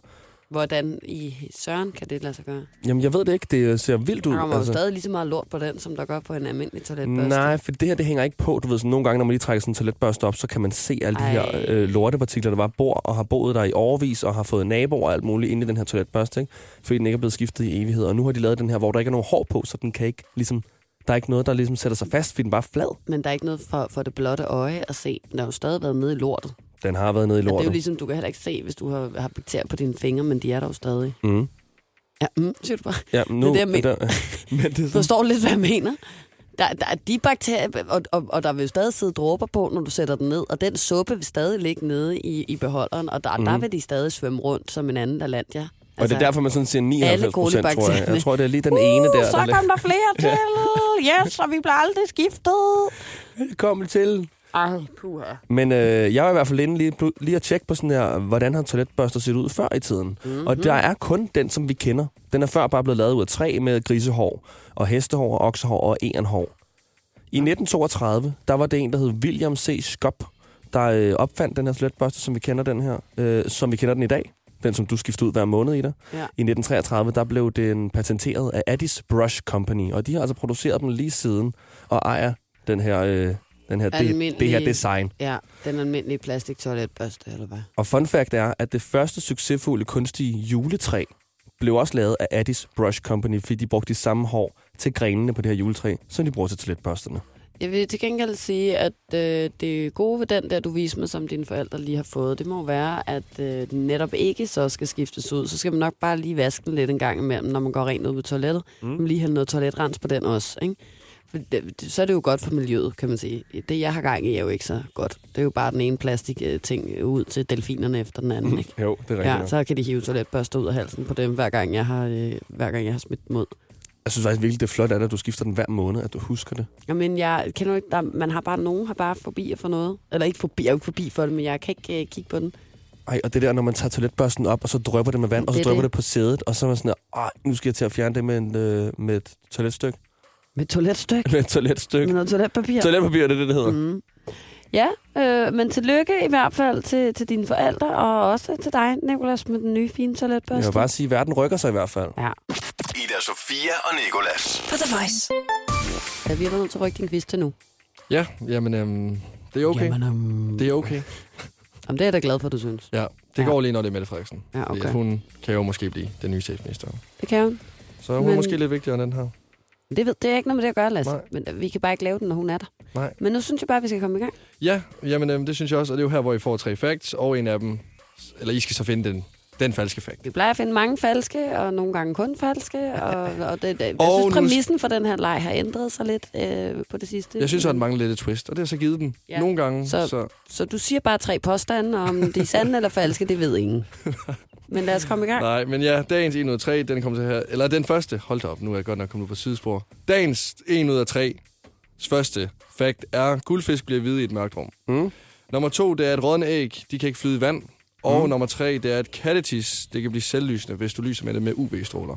Hvordan i Søren kan det lade sig gøre? Jamen, jeg ved det ikke. Det ser vildt ud. Der kommer altså. jo stadig lige så meget lort på den, som der gør på en almindelig toiletbørste. Nej, for det her, det hænger ikke på. Du ved, sådan, nogle gange, når man lige trækker sådan en toiletbørste op, så kan man se alle de Ej. her øh, lortepartikler, der bare bor og har boet der i overvis og har fået naboer og alt muligt inde i den her toiletbørste, ikke? fordi den ikke er blevet skiftet i evighed. Og nu har de lavet den her, hvor der ikke er nogen hår på, så den kan ikke ligesom... Der er ikke noget, der ligesom sætter sig fast, fordi den bare er flad. Men der er ikke noget for, for det blotte øje at se. Den har jo stadig været nede i lortet. Den har været nede i Ja, det er lortet. jo ligesom, du kan heller ikke se, hvis du har, har bakterier på dine fingre, men de er der jo stadig. mm. Ja, mm, siger du bare. Ja, nu, det, jeg mener. der, [laughs] men det sådan, Forstår du lidt, hvad jeg mener? Der, der er de bakterier, og, og, og der vil jo stadig sidde dråber på, når du sætter den ned, og den suppe vil stadig ligge nede i, i beholderen, og der, mm. der vil de stadig svømme rundt som en anden der land, ja. Og det er derfor, man sådan siger 99 procent, tror jeg. Jeg tror, det er lige den ene der. Uh, så der kom der flere til. [laughs] Yes, og vi bliver aldrig skiftet. Velkommen til. Ej, puha. Men øh, jeg var i hvert fald inde lige, lige at tjekke på sådan her, hvordan har toiletbørster set ud før i tiden. Mhm. Mm-hmm. Og der er kun den, som vi kender. Den er før bare blevet lavet ud af træ med grisehår, og hestehår, og oksehår og enhår. I 1932, der var det en, der hed William C. Skop, der øh, opfandt den her toiletbørste, som vi kender den her, øh, som vi kender den i dag. Den, som du skifter ud hver måned i dig. Ja. I 1933, der blev den patenteret af Addis Brush Company, og de har altså produceret dem lige siden, og ejer den her, øh, den her, det, det her design. Ja, den almindelige plastik toiletbørste, eller hvad? Og fun fact er, at det første succesfulde kunstige juletræ blev også lavet af Addis Brush Company, fordi de brugte de samme hår til grenene på det her juletræ, som de bruger til toiletbørsterne. Jeg vil til gengæld sige, at øh, det gode ved den der, du viser mig, som dine forældre lige har fået, det må være, at øh, den netop ikke så skal skiftes ud. Så skal man nok bare lige vaske den lidt en gang imellem, når man går rent ud på toilettet. Mm. Man lige hælde noget toiletrens på den også, ikke? Det, det- så er det jo godt for miljøet, kan man sige. Det, jeg har gang i, er jo ikke så godt. Det er jo bare den ene plastik øh, ting ud til delfinerne efter den anden, ikke? Jo, det er rigtigt. Ja, så kan de hive toiletbørster ud af halsen på dem, hver gang jeg har, øh, hver gang jeg har smidt ud. Jeg synes faktisk virkelig, det er flot, at du skifter den hver måned, at du husker det. Jamen, jeg kender jo ikke, der, man har bare, nogen har bare forbi for noget. Eller ikke forbi, jeg er jo ikke forbi for det, men jeg kan ikke øh, kigge på den. Ej, og det der, når man tager toiletbørsten op, og så drøber det med vand, og så Det er drøber det. det på sædet, og så er man sådan, Ej, nu skal jeg til at fjerne det med, en, øh, med et toiletstykke. Med toiletstykke. [laughs] med et toiletstykke. Med noget toiletpapir. Toiletpapir, det er det, det hedder. Mm. Ja, øh, men tillykke i hvert fald til, til dine forældre, og også til dig, Nicolas, med den nye fine Jeg toiletbørste. vil bare sige, at verden rykker sig i hvert fald. Ja, Ida Sofia og Nikolas. På The Voice. ja vi er nødt til at rykke din quiz til nu. Ja, jamen, øhm, det er okay. Jamen, um, Det er okay. Jamen, det er jeg da glad for, du synes. Ja, det Ja. går lige, når det er Mette Frederiksen. Ja, Fordi okay. Hun kan jo måske blive den nye statsminister. Det kan hun. Så hun Men- er måske lidt vigtigere end den her. Det, ved, det er ikke noget med det at gøre, Lasse. Nej. Men vi kan bare ikke lave den, når hun er der. Nej. Men nu synes jeg bare, at vi skal komme i gang. Ja, jamen, øhm, det synes jeg også, og det er jo her, hvor I får tre facts, og en af dem, eller I skal så finde den, den falske fact. Vi plejer at finde mange falske, og nogle gange kun falske. Og, [laughs] og det, det, jeg Og synes, nu- præmissen for den her leg har ændret sig lidt øh, på det sidste. Jeg synes, at den mangler lidt et twist, og det har så givet den. Ja. Nogle gange, Så- så... så Så du siger bare tre påstande, om de er sande eller falske, det ved ingen. [laughs] Men lad os komme i gang. Nej, men ja, dagens 1 ud af 3, den kommer til her. Eller den første, hold da op, nu er jeg godt nok kommet ud på sidespor. Dagens 1 ud af 3, første fact er, guldfisk bliver hvide i et mørkt rum. Mm. Nummer to, det er, at rådne æg, de kan ikke flyde i vand. Og mm. nummer tre, det er, at kattetis, det kan blive selvlysende, hvis du lyser med det med UV-stråler.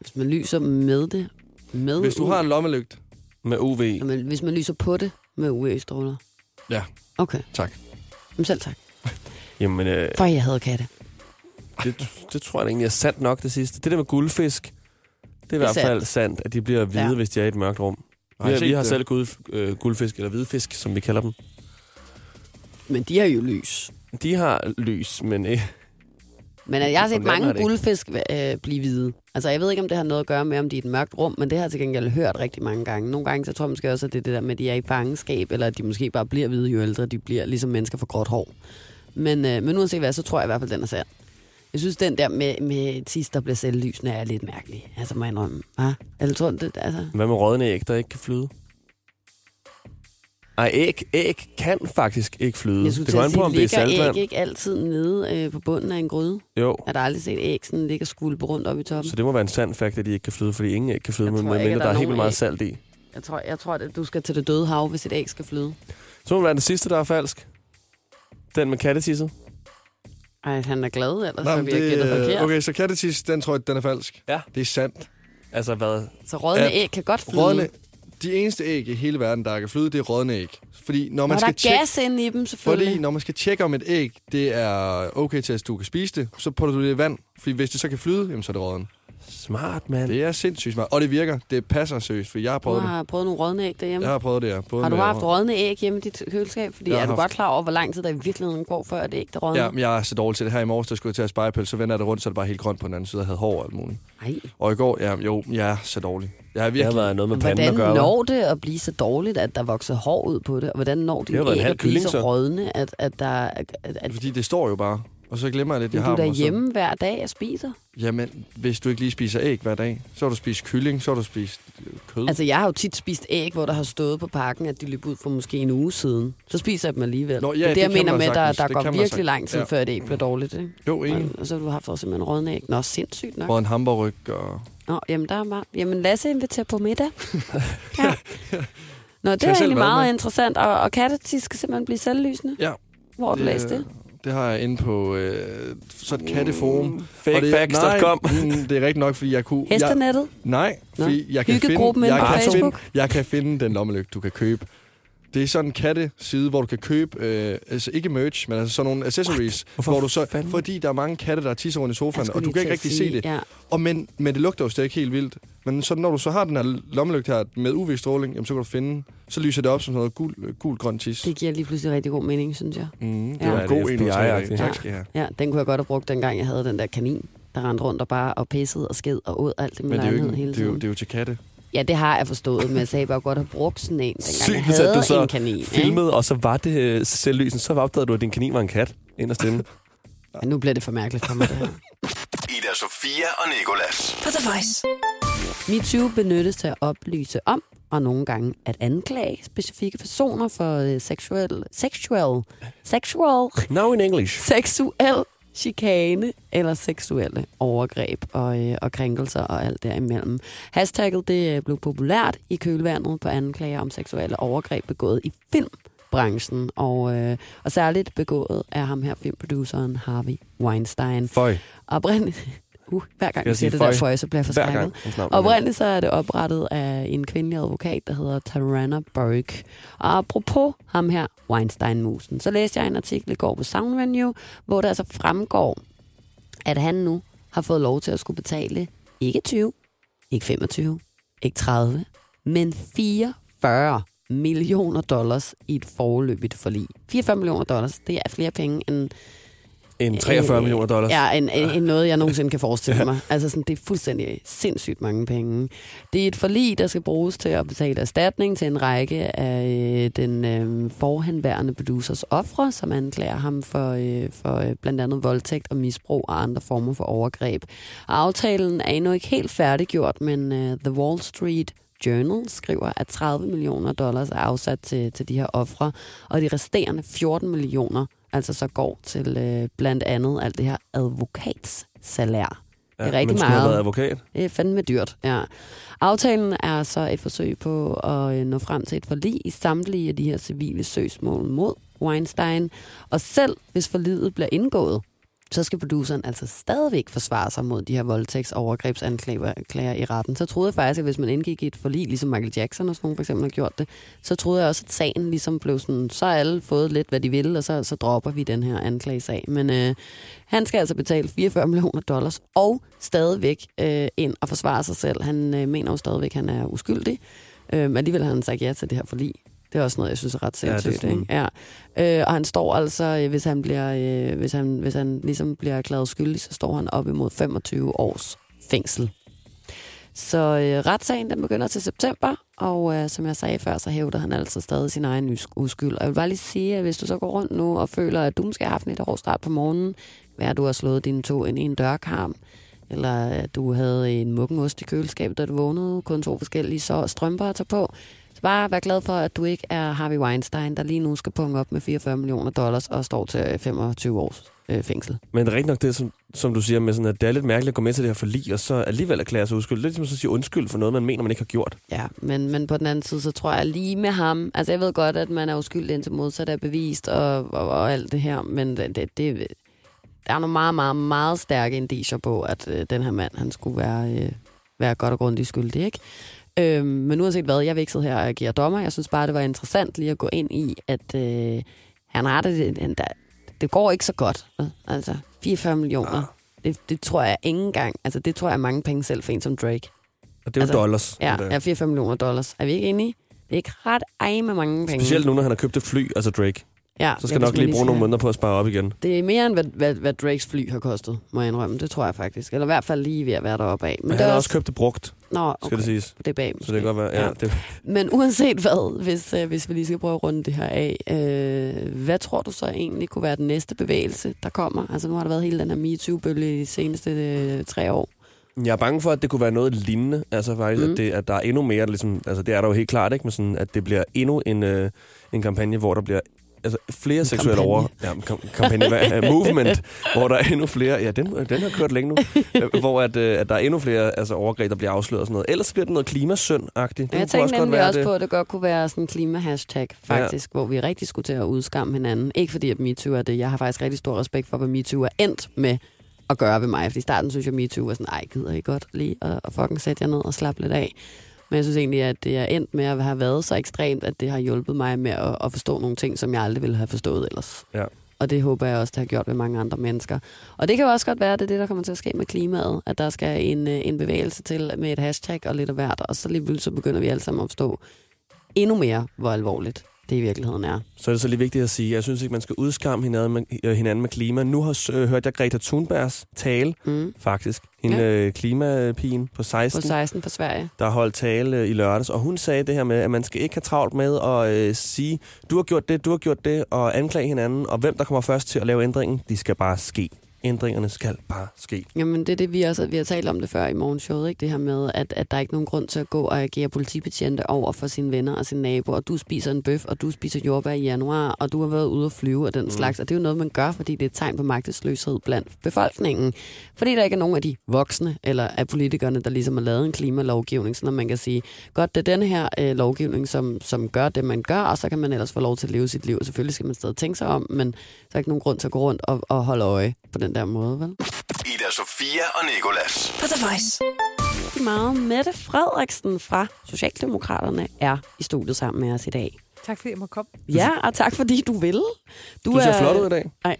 Hvis man lyser med det. Med Hvis du U- har en lommelygt, Med UV. Jamen, hvis man lyser på det med UV-stråler. Ja. Okay. Tak. Jamen selv tak. Jamen, øh, For jeg havde katte. Det, det tror jeg egentlig er sandt nok, det sidste. Det der med guldfisk, det er i hvert sandt. fald sandt, at de bliver hvide, Ja. hvis de er i et mørkt rum. Har Vi har, vi har selv guld, øh, guldfisk, eller hvidfisk, som vi kalder dem. Men de har jo lys. De har lys, men øh, Men jeg har set har mange ikke. guldfisk øh, blive hvide. Altså, jeg ved ikke, om det har noget at gøre med, om de er i et mørkt rum, men det har jeg til gengæld hørt rigtig mange gange. Nogle gange, så tror jeg måske også, at det er det der med, at de er i fangenskab, eller at de måske bare bliver hvide, jo ældre de bliver, ligesom mennesker for gråt hår. Men, øh, men uanset hvad, så tror jeg i hvert fald, den er sand. Jeg synes, den der med, med tis, der bliver selvlysende, er lidt mærkelig. Altså, må jeg indrømme. Ah? Eller tror det, altså... hvad med rådne æg, der ikke kan flyde? Ej, æg, æg kan faktisk ikke flyde. Jeg skulle det til at an på, sige, om det er ligger æg ikke altid nede øh, på bunden af en gryde? Jo, har da aldrig set æg sådan ligge og skvulpe rundt op i toppen. så det må være en sand fakt, at de ikke kan flyde, fordi ingen æg kan flyde, men mindre der der er er helt meget æg. salt i. Jeg tror, jeg tror, at du skal til det døde hav, hvis et æg skal flyde. Så må det være det sidste, der er falsk. Den med kattetisset. Ej, han er glad, ellers Nå, så vi har gættet det, forkert. okay, så kattetis, den tror jeg, den er falsk. Ja. Det er sandt. Altså hvad? Så rådne æg kan godt flyde. Rådne, de eneste æg i hele verden, der kan flyde, det er rådne æg. Fordi når man der er skal tjekke, gas inde i dem, selvfølgelig. fordi når man skal tjekke om et æg, det er okay til, at du kan spise det, så putter du det i vand. Fordi hvis det så kan flyde, jamen, så er det råden. Smart, mand. Det er sindssygt smart. Og det virker. Det passer seriøst, for jeg har Du prøvet det. har prøvet nogle rådne æg derhjemme. Jeg har prøvet det, ja. Både Har du haft rådne æg hjemme i dit køleskab? Fordi Jeg har er du haft- godt klar over, hvor lang tid der i virkeligheden går, før det æg der rådner? Ja, men jeg er så dårlig til det. Her i morges, der skulle jeg til at spejepøl, så vender jeg det rundt, så det bare helt grønt på den anden side, og havde hår og alt muligt. Ej. Og i går, ja, jo, jeg er så dårlig. Jeg Det har virkelig... været noget med panden Hvordan at gøre. hva'? når det at blive så dårligt, at der vokser hår ud på det? Og hvordan når Det har de været en æg at blive så. rådne, at, at der... At, at, Fordi det står jo bare. Og så glemmer jeg lidt, jeg du har er dem, og så- derhjemme hver dag og spiser. Jamen, hvis du ikke lige spiser æg hver dag, så har du spist kylling, så har du spist øh, kød. Altså, jeg har jo tit spist æg, hvor der har stået på pakken, at de løb ud for måske en uge siden. Så spiser jeg dem alligevel. Nå, ja, det er det, det jeg mener med, at der, der Det går virkelig sagtens. lang tid, Ja. før et æg bliver dårligt. Ikke? jo, enig. Og, og så har du haft også simpelthen rådne æg. Nå, sindssygt nok. Og en hamburg og... Nå, jamen, der er meget. Jamen, Lasse inviterer på middag. [laughs] ja. Nå, det er egentlig meget med? interessant. Og, og kattetis skal simpelthen blive selvlysende. Ja. Hvor har du læst det? Det har jeg inde på øh, så et katteforum. Mm, Fakefacts.com. Nej, mm, det er rigtigt nok, fordi jeg kunne... Jeg, Hestenettet? nej, Nå. fordi jeg kan, finde, jeg, kan finde, Facebook? jeg kan finde den lommelygte, du kan købe. Det er sådan en katteside, hvor du kan købe, øh, altså ikke merch, men altså sådan nogle accessories. Hvorfor Hvor du så, fanden? fordi der er mange katte, der tisser rundt i Jeg sofaen, og du kan ikke rigtig se det. Ja. Og men, men det lugter jo stadig helt vildt. Men så når du så har den her lommelygte her med UV-stråling, jamen, så kan du finde, så lyser det op som noget gul, gul grøn tis. Det giver lige pludselig rigtig god mening, synes jeg. Mm, det Ja. var en er god en, du. Tak Ja. skal have. Ja, den kunne jeg godt have brugt, dengang jeg havde den der kanin, der rendte rundt og bare og pissede og sked og åd alt det med Men det er, jo lejlighed ikke, hele det, er jo, tiden. det er jo til katte. Ja, det har jeg forstået, men jeg sagde bare godt have brugt sådan en, dengang Sygt, jeg at havde du så en kanin. ikke? filmede, og så var det øh, selvlysen, så opdagede du, at din kanin var en kat inderst inde. [laughs] Ja, nu bliver det for mærkeligt for mig, det her. Ida Sofia og Nikolas. På The Voice. MeToo benyttes til at oplyse om, og nogle gange at anklage specifikke personer for øh, seksuel, sexual, sexual, Now in English. seksuel chikane eller seksuelle overgreb og, øh, og krænkelser og alt derimellem. Hashtagget det øh, blev populært i kølvandet på anklager om seksuelle overgreb begået i filmbranchen, og, øh, og særligt begået af ham her filmproduceren Harvey Weinstein. Føj. Oprindeligt, uh, hver gang jeg siger sige det der føj? føj, så bliver jeg forskrækket. Oprindeligt så er det oprettet af en kvindelig advokat, der hedder Tarana Burke. Og apropos ham her, Weinstein-musen, så læste jeg en artikel i går på Soundvenue, hvor der altså fremgår, at han nu har fået lov til at skulle betale ikke 20, ikke 25, ikke 30, men 44 millioner dollars i et forløbigt forlig. 44 millioner dollars, det er flere penge end En 43 Øh, millioner dollars. Ja, en, en, en noget, jeg nogensinde kan [laughs] forestille mig. Altså, sådan, det er fuldstændig sindssygt mange penge. Det er et forlig, der skal bruges til at betale erstatning til en række af øh, den øh, forhenværende producers ofre, som anklager ham for, øh, for øh, blandt andet voldtægt og misbrug og andre former for overgreb. Og aftalen er endnu ikke helt færdiggjort, men øh, The Wall Street Journal skriver, at 30 millioner dollars er afsat til, til de her ofre, og de resterende 14 millioner altså så går til øh, blandt andet alt det her advokatssalær. Ja, det er rigtig men meget. været advokat. Det er fandme dyrt, ja. Aftalen er så et forsøg på at øh, nå frem til et forlig i samtlige af de her civile søgsmål mod Weinstein. Og selv hvis forliget bliver indgået, så skal produceren altså stadigvæk forsvare sig mod de her voldtægts- og overgrebsanklager i retten. Så troede jeg faktisk, at hvis man indgik i et forlig, ligesom Michael Jackson og sådan nogen for eksempel har gjort det, så troede jeg også, at sagen ligesom blev sådan, så har alle fået lidt, hvad de ville, og så, så dropper vi den her anklagesag. Men øh, han skal altså betale 44 millioner dollars, og stadigvæk øh, ind og forsvare sig selv. Han øh, mener jo stadigvæk, at han er uskyldig, øh, alligevel har han sagt ja til det her forlig. Det er også noget, jeg synes er ret Ja, det er sindssygt. sådan- ikke? Ja. Øh, og han står altså, øh, hvis han bliver, øh, hvis han, hvis han ligesom bliver erklæret skyldig, så står han op imod 25 års fængsel. Så øh, retssagen den begynder til september, og øh, som jeg sagde før, så hævder han altså stadig sin egen us- uskyld. Og jeg vil bare lige sige, at hvis du så går rundt nu og føler, at du måske har haft en lidt hård start på morgenen, hvad er, du har slået dine to ind i en dørkarm, eller at du havde en muggenost i køleskabet, da du vågnede, kun to forskellige så strømper at tage på, bare vær glad for, at du ikke er Harvey Weinstein, der lige nu skal punge op med 44 millioner dollars og står til 25 års øh, fængsel. Men det er rigtigt nok det, som, som du siger, med sådan, at det er lidt mærkeligt at gå med til det her forlig, og så alligevel erklære sig uskyld. Det er ligesom at sige undskyld for noget, man mener, man ikke har gjort. Ja, men, men på den anden side, så tror jeg lige med ham, altså jeg ved godt, at man er uskyldig indtil modsat er bevist og, og, og alt det her, men det, det, det, der er nogle meget, meget, meget stærke indicier på, at øh, den her mand, han skulle være, øh, være godt og grundigt skyldig, ikke? Øhm, men uanset hvad, jeg vil ikke sidde her og agere dommer. Jeg synes bare, det var interessant lige at gå ind i, at øh, han har det, der, det går ikke så godt. Altså, 44 millioner. Det, det tror jeg ikke engang, altså det tror jeg er mange penge selv for en som Drake. Og det er jo Altså, dollars. Ja, ja 4-5 millioner dollars. Er vi ikke enige? Det er ikke ret ej med mange penge. Specielt nu, når han har købt et fly, altså Drake. Ja, Så skal nok lige bruge nogle skal- måneder på at spare op igen. Det er mere end, hvad, hvad, hvad Drakes fly har kostet, må jeg indrømme. Det tror jeg faktisk. Eller i hvert fald lige ved at være deroppe af. Men det han har også købt det brugt, Nå, skal okay. det siges. Det er bag, Så det kan godt være, ja. Ja. Det, Men uanset hvad, hvis, øh, hvis vi lige skal prøve at runde det her af, øh, hvad tror du så egentlig kunne være den næste bevægelse, der kommer? Altså nu har der været hele den her MeToo-bølge i de seneste øh, tre år. Jeg er bange for, at det kunne være noget lignende. Altså faktisk, mm. at, det, at der er endnu mere, ligesom, altså det er der jo helt klart, ikke? Men sådan, at det bliver endnu en, øh, en kampagne, hvor der bliver altså, flere seksuelle over... Ja, kampagne, uh, movement, [laughs] hvor der er endnu flere... Ja, den, den har kørt længe nu. Øh, hvor at, øh, at der er endnu flere altså, overgreb, der bliver afsløret og sådan noget. Ellers bliver det noget klimasønd-agtigt. Det Jeg tænkte nemlig være også det. på, at det godt kunne være sådan en klima-hashtag, faktisk, ja. hvor vi rigtig skulle til at udskamme hinanden. Ikke fordi, at MeToo er det. Jeg har faktisk rigtig stor respekt for, hvad MeToo er endt med at gøre ved mig. Fordi i starten synes jeg, at MeToo var sådan, ej, gider I godt lige at, at fucking sætte jer ned og slappe lidt af. Men jeg synes egentlig, at det er endt med at have været så ekstremt, at det har hjulpet mig med at, at forstå nogle ting, som jeg aldrig ville have forstået ellers. Ja. Og det håber jeg også, det har gjort ved mange andre mennesker. Og det kan jo også godt være, at det er det, der kommer til at ske med klimaet. At der skal en, øh, en bevægelse til med et hashtag og lidt af hvert. Og så lige pludselig så begynder vi alle sammen at forstå endnu mere, hvor alvorligt det i virkeligheden er. Så er det så lige vigtigt at sige, jeg synes ikke, man skal udskamme hinanden med, øh, hinanden med klima. Nu har øh, hørt jeg Greta Thunbergs tale, Mm. faktisk. Hende Ja. øh, klimapigen på 16. På 16 for Sverige. der holdt tale øh, i lørdags, og hun sagde det her med, at man skal ikke have travlt med at øh, sige, du har gjort det, du har gjort det, og anklage hinanden, og hvem der kommer først til at lave ændringen, de skal bare ske. Ændringerne skal bare ske. Jamen, det er det, vi også vi har talt om det før i morgenshowet, ikke? Det her med, at, at der er ikke nogen grund til at gå og agere politibetjente over for sine venner og sine naboer. Du spiser en bøf, og du spiser jordbær i januar, og du har været ude at flyve og den mm. slags. Og det er jo noget, man gør, fordi det er et tegn på magtesløshed blandt befolkningen. Fordi der ikke er nogen af de voksne eller af politikerne, der ligesom har lavet en klimalovgivning, så man kan sige, godt, det er den her øh, lovgivning, som, som gør det, man gør, og så kan man ellers få lov til at leve sit liv. Selvfølgelig skal man stadig tænke sig om, men der er ikke nogen grund til at gå rundt og, og holde øje på den der måde, vel? Ida Sofia og Nikolas. På The Voice. rigtig meget. Mette Frederiksen fra Socialdemokraterne er i studiet sammen med os i dag. Tak fordi jeg må komme. Ja, og tak fordi du vil. Du ser flot ud i dag. Nej.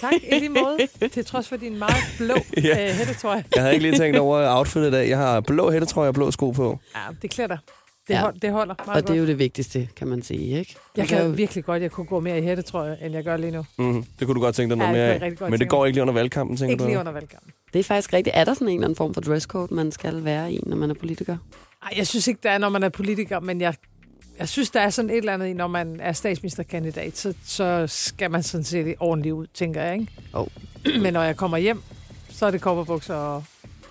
Tak, i lige måde. [laughs] Til trods for din meget blå [laughs] Ja. øh, hættetrøje. Jeg havde ikke lige tænkt over outfitet i dag. Jeg har blå hættetrøje og blå sko på. Ja, det klæder dig. Det, Ja. hold, det holder meget Og det er godt. jo det vigtigste, kan man sige, ikke? Jeg kan jo- virkelig godt, jeg kunne gå mere i hættetrøje, end jeg gør lige nu. Mm, det kunne du godt tænke dig noget Ja, mere jeg af. godt Men det går ikke lige under valgkampen, tænker Ikke du? lige under valgkampen. Det er faktisk rigtigt. Er der sådan en eller anden form for dresscode, man skal være i, når man er politiker? Ej, jeg synes ikke, der er, når man er politiker, men jeg, jeg synes, der er sådan et eller andet i, når man er statsministerkandidat, så, så skal man sådan set ordentligt ud, tænker jeg, ikke? Oh. Men når jeg kommer hjem, så er det kopperbukser og...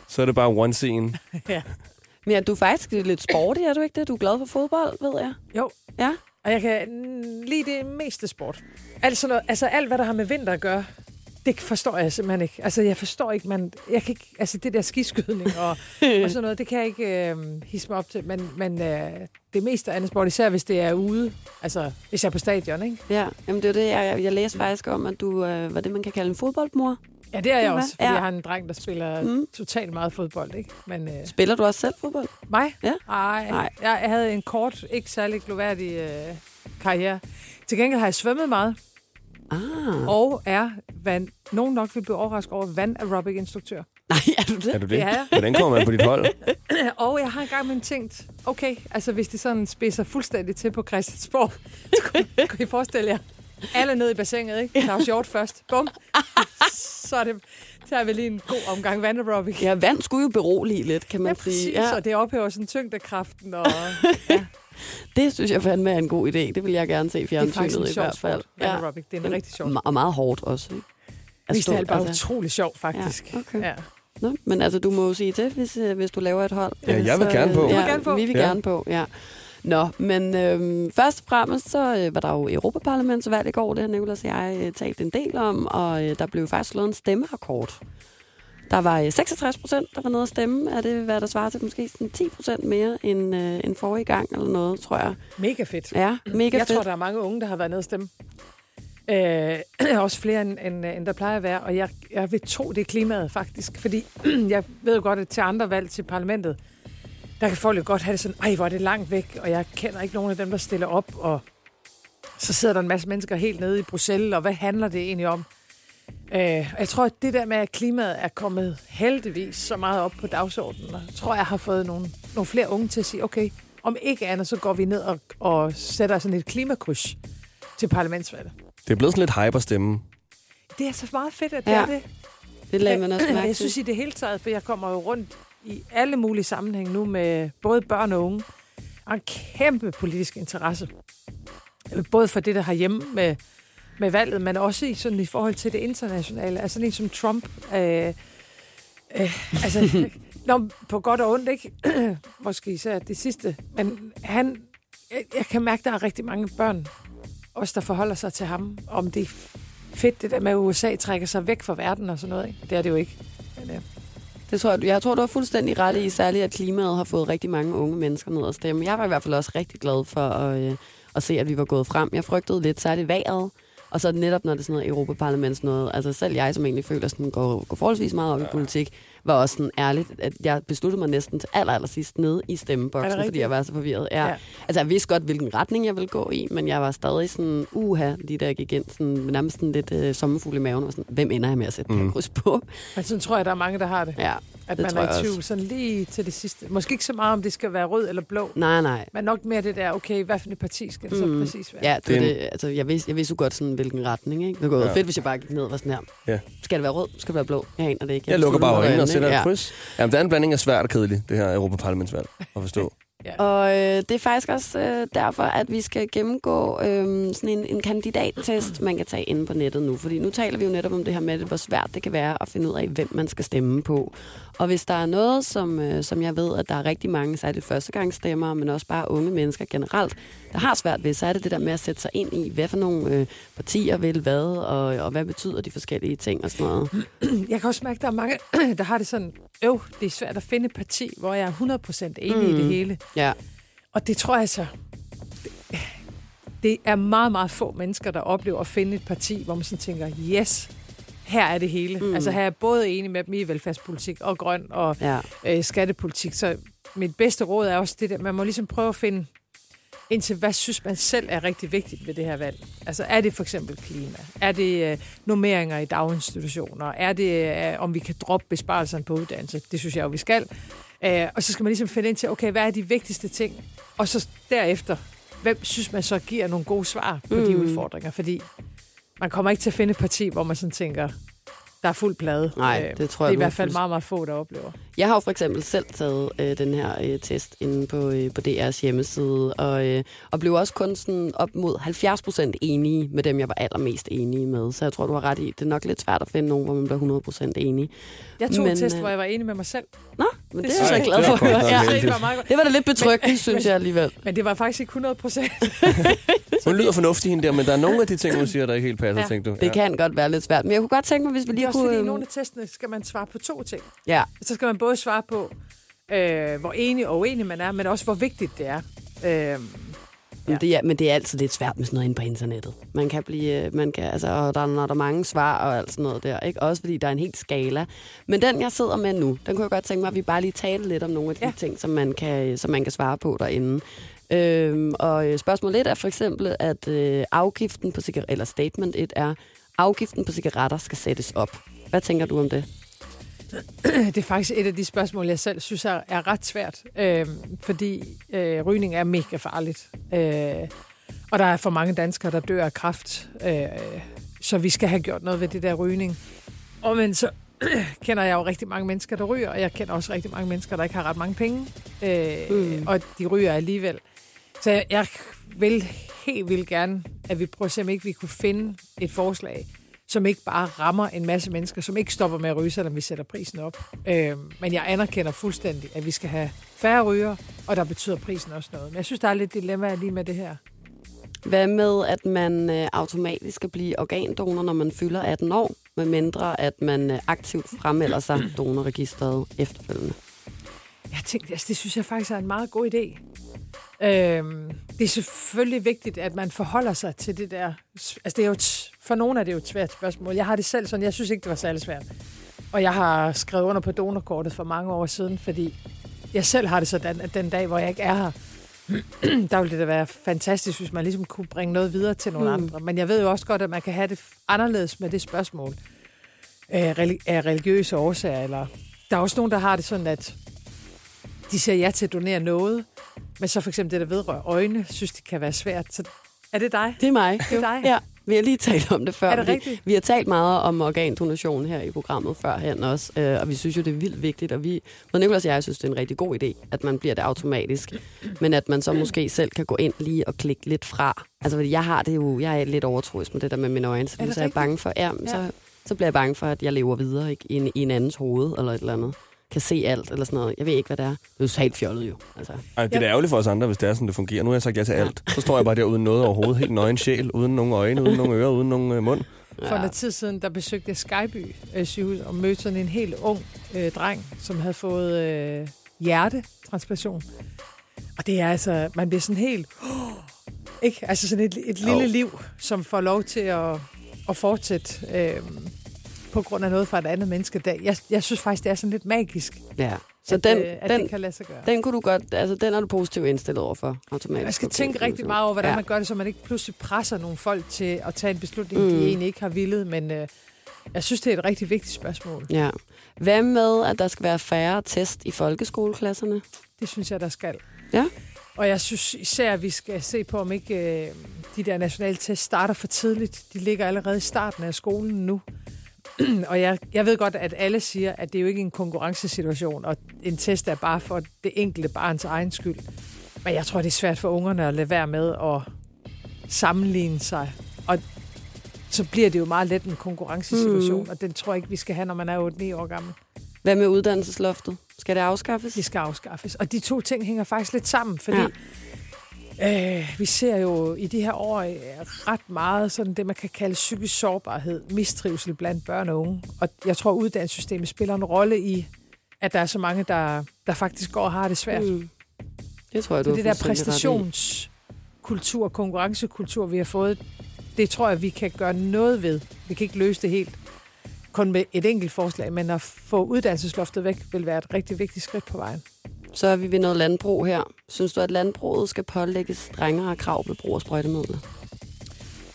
Så er det bare one scene. [laughs] ja. Men ja, du er faktisk lidt sporty, er du ikke det? Du er glad for fodbold, ved jeg. Jo. Ja. Og jeg kan lide det meste sport. Altså, noget, altså alt, hvad der har med vinter at gøre, det forstår jeg simpelthen ikke. Altså, jeg forstår ikke, man... Jeg kan ikke altså, det der skiskydning og, og sådan noget, det kan jeg ikke øh, hisse mig op til. Men, men øh, det meste af andet sport, især hvis det er ude, altså hvis jeg er på stadion, ikke? Ja, jamen det er det, jeg, jeg læste faktisk om, at du øh, var det, man kan kalde en fodboldmor. Ja, det er jeg også, fordi Ja. ja. jeg har en dreng, der spiller Mm. totalt meget fodbold, ikke? Men, øh, Spiller du også selv fodbold? mig? Ja. Ej, Nej. Jeg, havde en kort, ikke særlig gloværdig øh, karriere. Til gengæld har jeg svømmet meget, Ah. og er, hvad nogen nok vil blive overrasket over, vand aerobic instruktør. Nej, er du det? Er du det? Det er jeg. Hvordan kommer man på dit hold? [laughs] Og jeg har engang med tænkt, okay, altså hvis det sådan spidser fuldstændig til på Christiansborg, [laughs] så kunne, kunne I forestille jer, alle ned i bassinet, ikke? Claus Hjort først. Bum. [laughs] Så er det, så er vi lige en god omgang vand aerobic. Ja, vand skulle jo berolige lidt, kan man Ja, sige. Ja, og det ophæver sådan tyngdekraften, og [laughs] det synes jeg fandme er en god idé. Det vil jeg gerne se i det er faktisk fjernsynet i hvert fald. sport, aerobic. Det er en rigtig sjov Og meget hårdt også, ikke? At Mest stå- alt bare altså- utrolig sjov, faktisk. Ja, okay. Ja. Nå, men altså, du må jo sige til, hvis, øh, hvis du laver et hold. Ja, jeg vil Så, gerne på. øh, Du vil gerne på. Vi vil Ja. gerne på, ja. Nå, men øhm, først og fremmest, så øh, var der jo Europaparlamentsvalg i går, det har Nicolas og jeg øh, talt en del om, og øh, der blev faktisk slået en stemmerekord. Der var øh, 66 procent, der var nede at stemme. Er det, hvad der svarer til måske sådan 10 procent mere end, øh, end forrige gang, eller noget, tror jeg. Mega fedt. Ja, mega jeg fedt. tror, der er mange unge, der har været nede og stemme. Øh, [clears throat] også flere, end, end, end der plejer at være. Og jeg, jeg vil tro, det er klimaet, faktisk. Fordi [clears throat] jeg ved jo godt, at til andre valg til parlamentet, der kan folk jo godt have det sådan, ej, hvor er det langt væk, og jeg kender ikke nogen af dem, der stiller op, og så sidder der en masse mennesker helt nede i Bruxelles, og hvad handler det egentlig om? Øh, og jeg tror, at det der med, at klimaet er kommet heldigvis så meget op på dagsordenen, og jeg tror, jeg har fået nogle, nogle flere unge til at sige, okay, om ikke andet, så går vi ned og, og sætter sådan et klimakryds til parlamentsvalget. Det er blevet sådan lidt hype at stemme. Det er så meget fedt, at det Ja. er det. Det lagde man også [clears throat] mærke Jeg til. synes i det hele taget, for jeg kommer jo rundt i alle mulige sammenhæng nu med både børn og unge. Og en kæmpe politisk interesse. Både for det, der har hjemme med, med valget, men også i, sådan, i forhold til det internationale. Altså sådan en som Trump. Øh, øh, altså, [laughs] Nå, på godt og ondt, ikke? [clears throat] Måske især det sidste. Men han, jeg, jeg kan mærke, der er rigtig mange børn, også der forholder sig til ham. Om det er fedt, det der med, at USA trækker sig væk fra verden og sådan noget. Ikke? Det er det jo ikke. Men, øh, Det tror jeg, jeg tror, du har fuldstændig ret i, særligt at klimaet har fået rigtig mange unge mennesker ned at stemme. Jeg var i hvert fald også rigtig glad for at, øh, at se, at vi var gået frem. Jeg frygtede lidt særligt vejret, og så netop, når det er sådan noget Europaparlaments noget. Altså selv jeg, som egentlig føler, sådan, går, går forholdsvis meget op i politik, var også sådan ærligt, at jeg besluttede mig næsten til aller, aller sidst nede i stemmeboksen, fordi jeg var så forvirret. Ja. ja. Altså jeg vidste godt, hvilken retning jeg ville gå i, men jeg var stadig sådan, uha, lige da jeg gik ind, sådan, nærmest sådan lidt øh, sommerfugl i maven, og sådan, hvem ender jeg med at sætte mm. kryds på? men sådan tror jeg, der er mange, der har det. Ja, At det man er jeg i også. tvivl sådan lige til det sidste. Måske ikke så meget, om det skal være rød eller blå. nej, nej. Men nok mere det der, okay, hvad for et parti skal det så Mm. præcis være? Ja, det, Det det, en- altså, jeg, vidste, jeg vidste jo godt, sådan, hvilken retning. Ikke? Det kunne være Ja. fedt, hvis jeg bare gik ned og var sådan her. Ja. Skal det være rød? Skal det være blå? Jeg aner det ikke. Jeg lukker beslutter bare øjnene og sætter ikke? et kryds. Jamen, der er en blanding af svært og kedeligt, det her Europaparlamentsvalg, at forstå. Og øh, det er faktisk også øh, derfor, at vi skal gennemgå øh, sådan en, en kandidattest, man kan tage inde på nettet nu. Fordi nu taler vi jo netop om det her med, hvor svært det kan være at finde ud af, hvem man skal stemme på. Og hvis der er noget, som, øh, som jeg ved, at der er rigtig mange, særligt førstegangsstemmere, men også bare unge mennesker generelt, der har svært ved, så er det det der med at sætte sig ind i, hvad for nogle øh, partier vil hvad, og, og hvad betyder de forskellige ting og sådan noget. Jeg kan også mærke, at der er mange, [clears throat] der har det sådan, øv, det er svært at finde et parti, hvor jeg er 100% enig mm. i det Mm. hele. Ja. Og det tror jeg så, det, det er meget, meget få mennesker, der oplever at finde et parti, hvor man sådan tænker, yes, her er det hele. Mm. Altså her er jeg både enig med dem i velfærdspolitik og grøn og Ja. øh, skattepolitik. Så mit bedste råd er også det der, man må ligesom prøve at finde indtil, hvad synes man selv er rigtig vigtigt ved det her valg? Altså, er det for eksempel klima? Er det øh, normeringer i daginstitutioner? Er det, øh, om vi kan droppe besparelserne på uddannelse? Det synes jeg jo, vi skal. Øh, og så skal man ligesom finde ind til, okay, hvad er de vigtigste ting? Og så derefter, hvem synes man så giver nogle gode svar på mm. de udfordringer? Fordi man kommer ikke til at finde et parti, hvor man sådan tænker, der er fuld plade. Nej, det tror det er jeg, i hvert fald meget, meget få, der oplever. Jeg har jo for eksempel selv taget øh, den her øh, test inde på, øh, på DR's hjemmeside, og, øh, og blev også kun sådan op mod 70 procent enige med dem, jeg var allermest enige med. Så jeg tror, du har ret i, det er nok lidt svært at finde nogen, hvor man bliver 100 procent enige. Jeg tog Men, en test, øh, hvor jeg var enig med mig selv. Nå, men det, Det er synes jeg jeg- glad for at høre. Ja. Det var godt. Det var da lidt betryggende, Men- synes jeg alligevel. [laughs] Men det var faktisk ikke 100 procent. [laughs] Hun lyder fornuftig, hende der, men der er nogle af de ting, hun siger, der ikke helt passer, Ja. tænkte du. Det kan godt være lidt svært, men jeg kunne godt tænke mig, hvis vi Det er lige også kunne... fordi, i øhm, nogle af testene skal man svare på to ting. Ja, Så skal man både svare på, øh, hvor enig og uenig man er, men også hvor vigtigt det er. Øh, Men, det er, men det er altid lidt svært med sådan noget inde på internettet. Man kan blive, øh, man kan, altså, og der, når der er mange svar og alt sådan noget der, ikke? Også fordi der er en helt skala. Men den, jeg sidder med nu, den kunne jeg godt tænke mig, at vi bare lige taler lidt om nogle af de Ja. ja. ting, som man, kan, som man kan svare på derinde. Øhm, og øh, spørgsmål 1 er for eksempel, at øh, afgiften på cigaretter, eller statement 1 er, afgiften på cigaretter skal sættes op. Hvad tænker du om det? [clears throat] det er faktisk et af de spørgsmål, jeg selv synes er, er ret svært, øh, fordi øh, rygning er mega farligt. Øh, og der er for mange danskere, der dør af kræft, øh, så vi skal have gjort noget ved det der rygning. Og men så [clears throat] kender jeg jo rigtig mange mennesker, der ryger, og jeg kender også rigtig mange mennesker, der ikke har ret mange penge, øh, mm. og de ryger alligevel. Så jeg, jeg vil helt vildt gerne, at vi prøver at se, om ikke vi kunne finde et forslag, som ikke bare rammer en masse mennesker, som ikke stopper med at ryge, selvom vi sætter prisen op. Øh, men jeg anerkender fuldstændig, at vi skal have færre ryger, og der betyder prisen også noget. Men jeg synes, der er lidt dilemma lige med det her. Hvad med, at man øh, automatisk skal blive organdonor, når man fylder 18 år, med mindre at man øh, aktivt fremmelder sig [clears throat] donorregistret efterfølgende? Jeg tænkte, altså, det synes jeg faktisk er en meget god idé. Øhm, det er selvfølgelig vigtigt, at man forholder sig til det der. Altså, det er jo for nogle er det jo et svært spørgsmål. Jeg har det selv sådan, jeg synes ikke, det var særlig svært. Og jeg har skrevet under på donorkortet for mange år siden, fordi jeg selv har det sådan, at den dag, hvor jeg ikke er her, [clears throat] der ville det da være fantastisk, hvis man ligesom kunne bringe noget videre til nogle mm. andre. Men jeg ved jo også godt, at man kan have det anderledes med det spørgsmål af religiøse årsager. Eller der er også nogen, der har det sådan, at de siger ja til at donere noget, men så for eksempel det, der vedrører øjne, synes de kan være svært. Så er det dig? Det er mig. Det er dig. Ja. Vi har lige talt om det før. Er det rigtigt? Vi har talt meget om organdonation her i programmet førhen også, øh, og vi synes jo, det er vildt vigtigt. Og vi, både Nicolas og jeg synes, det er en rigtig god idé, at man bliver det automatisk. Men at man så måske selv kan gå ind lige og klikke lidt fra. Altså, fordi jeg har det jo, jeg er lidt overtroisk med det der med mine øjne, så, Er det så er jeg bange for, ja, ja. Ja. Så, så bliver jeg bange for, at jeg lever videre ikke, i, en, i en andens hoved, eller et eller andet. Kan se alt, eller sådan noget. Jeg ved ikke, hvad det er. Det er jo helt fjollet jo. Altså. Ej, det er da ærgerligt for os andre, hvis det er sådan, det fungerer. Nu har jeg sagt ja til alt. Så står jeg bare der uden noget overhovedet. Helt nøgen sjæl, uden nogen øjne, uden nogen ører, uden nogen øh, mund. For noget tid siden, der besøgte jeg Skyby øh, sygehus og mødte sådan en helt ung øh, dreng, som havde fået øh, hjertetransplantation. Og det er altså, man bliver sådan helt... [gasps] ikke? Altså sådan et, et lille Jo. liv, som får lov til at, at fortsætte øh, på grund af noget fra et andet menneske. Der, jeg, jeg synes faktisk, det er sådan lidt magisk, Ja. Så at, den, øh, at den, det kan lade sig gøre. den kunne du godt, altså den er du positivt indstillet over for automatisk. Man skal tænke rigtig meget over, hvordan Ja. man gør det, så man ikke pludselig presser nogle folk til at tage en beslutning. Mm. de egentlig ikke har villet. Men øh, jeg synes, det er et rigtig vigtigt spørgsmål. Ja. Hvad med, at der skal være færre test i folkeskoleklasserne? Det synes jeg, der skal. Ja. Og jeg synes især, at vi skal se på, om ikke øh, de der nationale test starter for tidligt. De ligger allerede i starten af skolen nu. [clears throat] og jeg, jeg ved godt, at alle siger, at det er jo ikke en konkurrencesituation, og en test er bare for det enkelte barns egen skyld. Men jeg tror, det er svært for ungerne at lade være med at sammenligne sig. Og så bliver det jo meget let en konkurrencesituation, Mm. og den tror jeg ikke, vi skal have, når man er 8-9 år gammel. Hvad med uddannelsesloftet? Skal det afskaffes? Det skal afskaffes. Og de to ting hænger faktisk lidt sammen, fordi ja. Øh, vi ser jo i de her år øh, ret meget sådan det, man kan kalde psykisk sårbarhed, mistrivsel blandt børn og unge. Og jeg tror, uddannelsessystemet spiller en rolle i, at der er så mange, der, der faktisk går og har det svært. Mm. Det tror jeg, du Så det der præstationskultur, konkurrencekultur, vi har fået, det tror jeg, vi kan gøre noget ved. Vi kan ikke løse det helt kun med et enkelt forslag, men at få uddannelsesloftet væk, vil være et rigtig vigtigt skridt på vejen. Så er vi ved noget landbrug her. Synes du, at landbruget skal pålægge strengere krav ved brug af sprøjtemidler?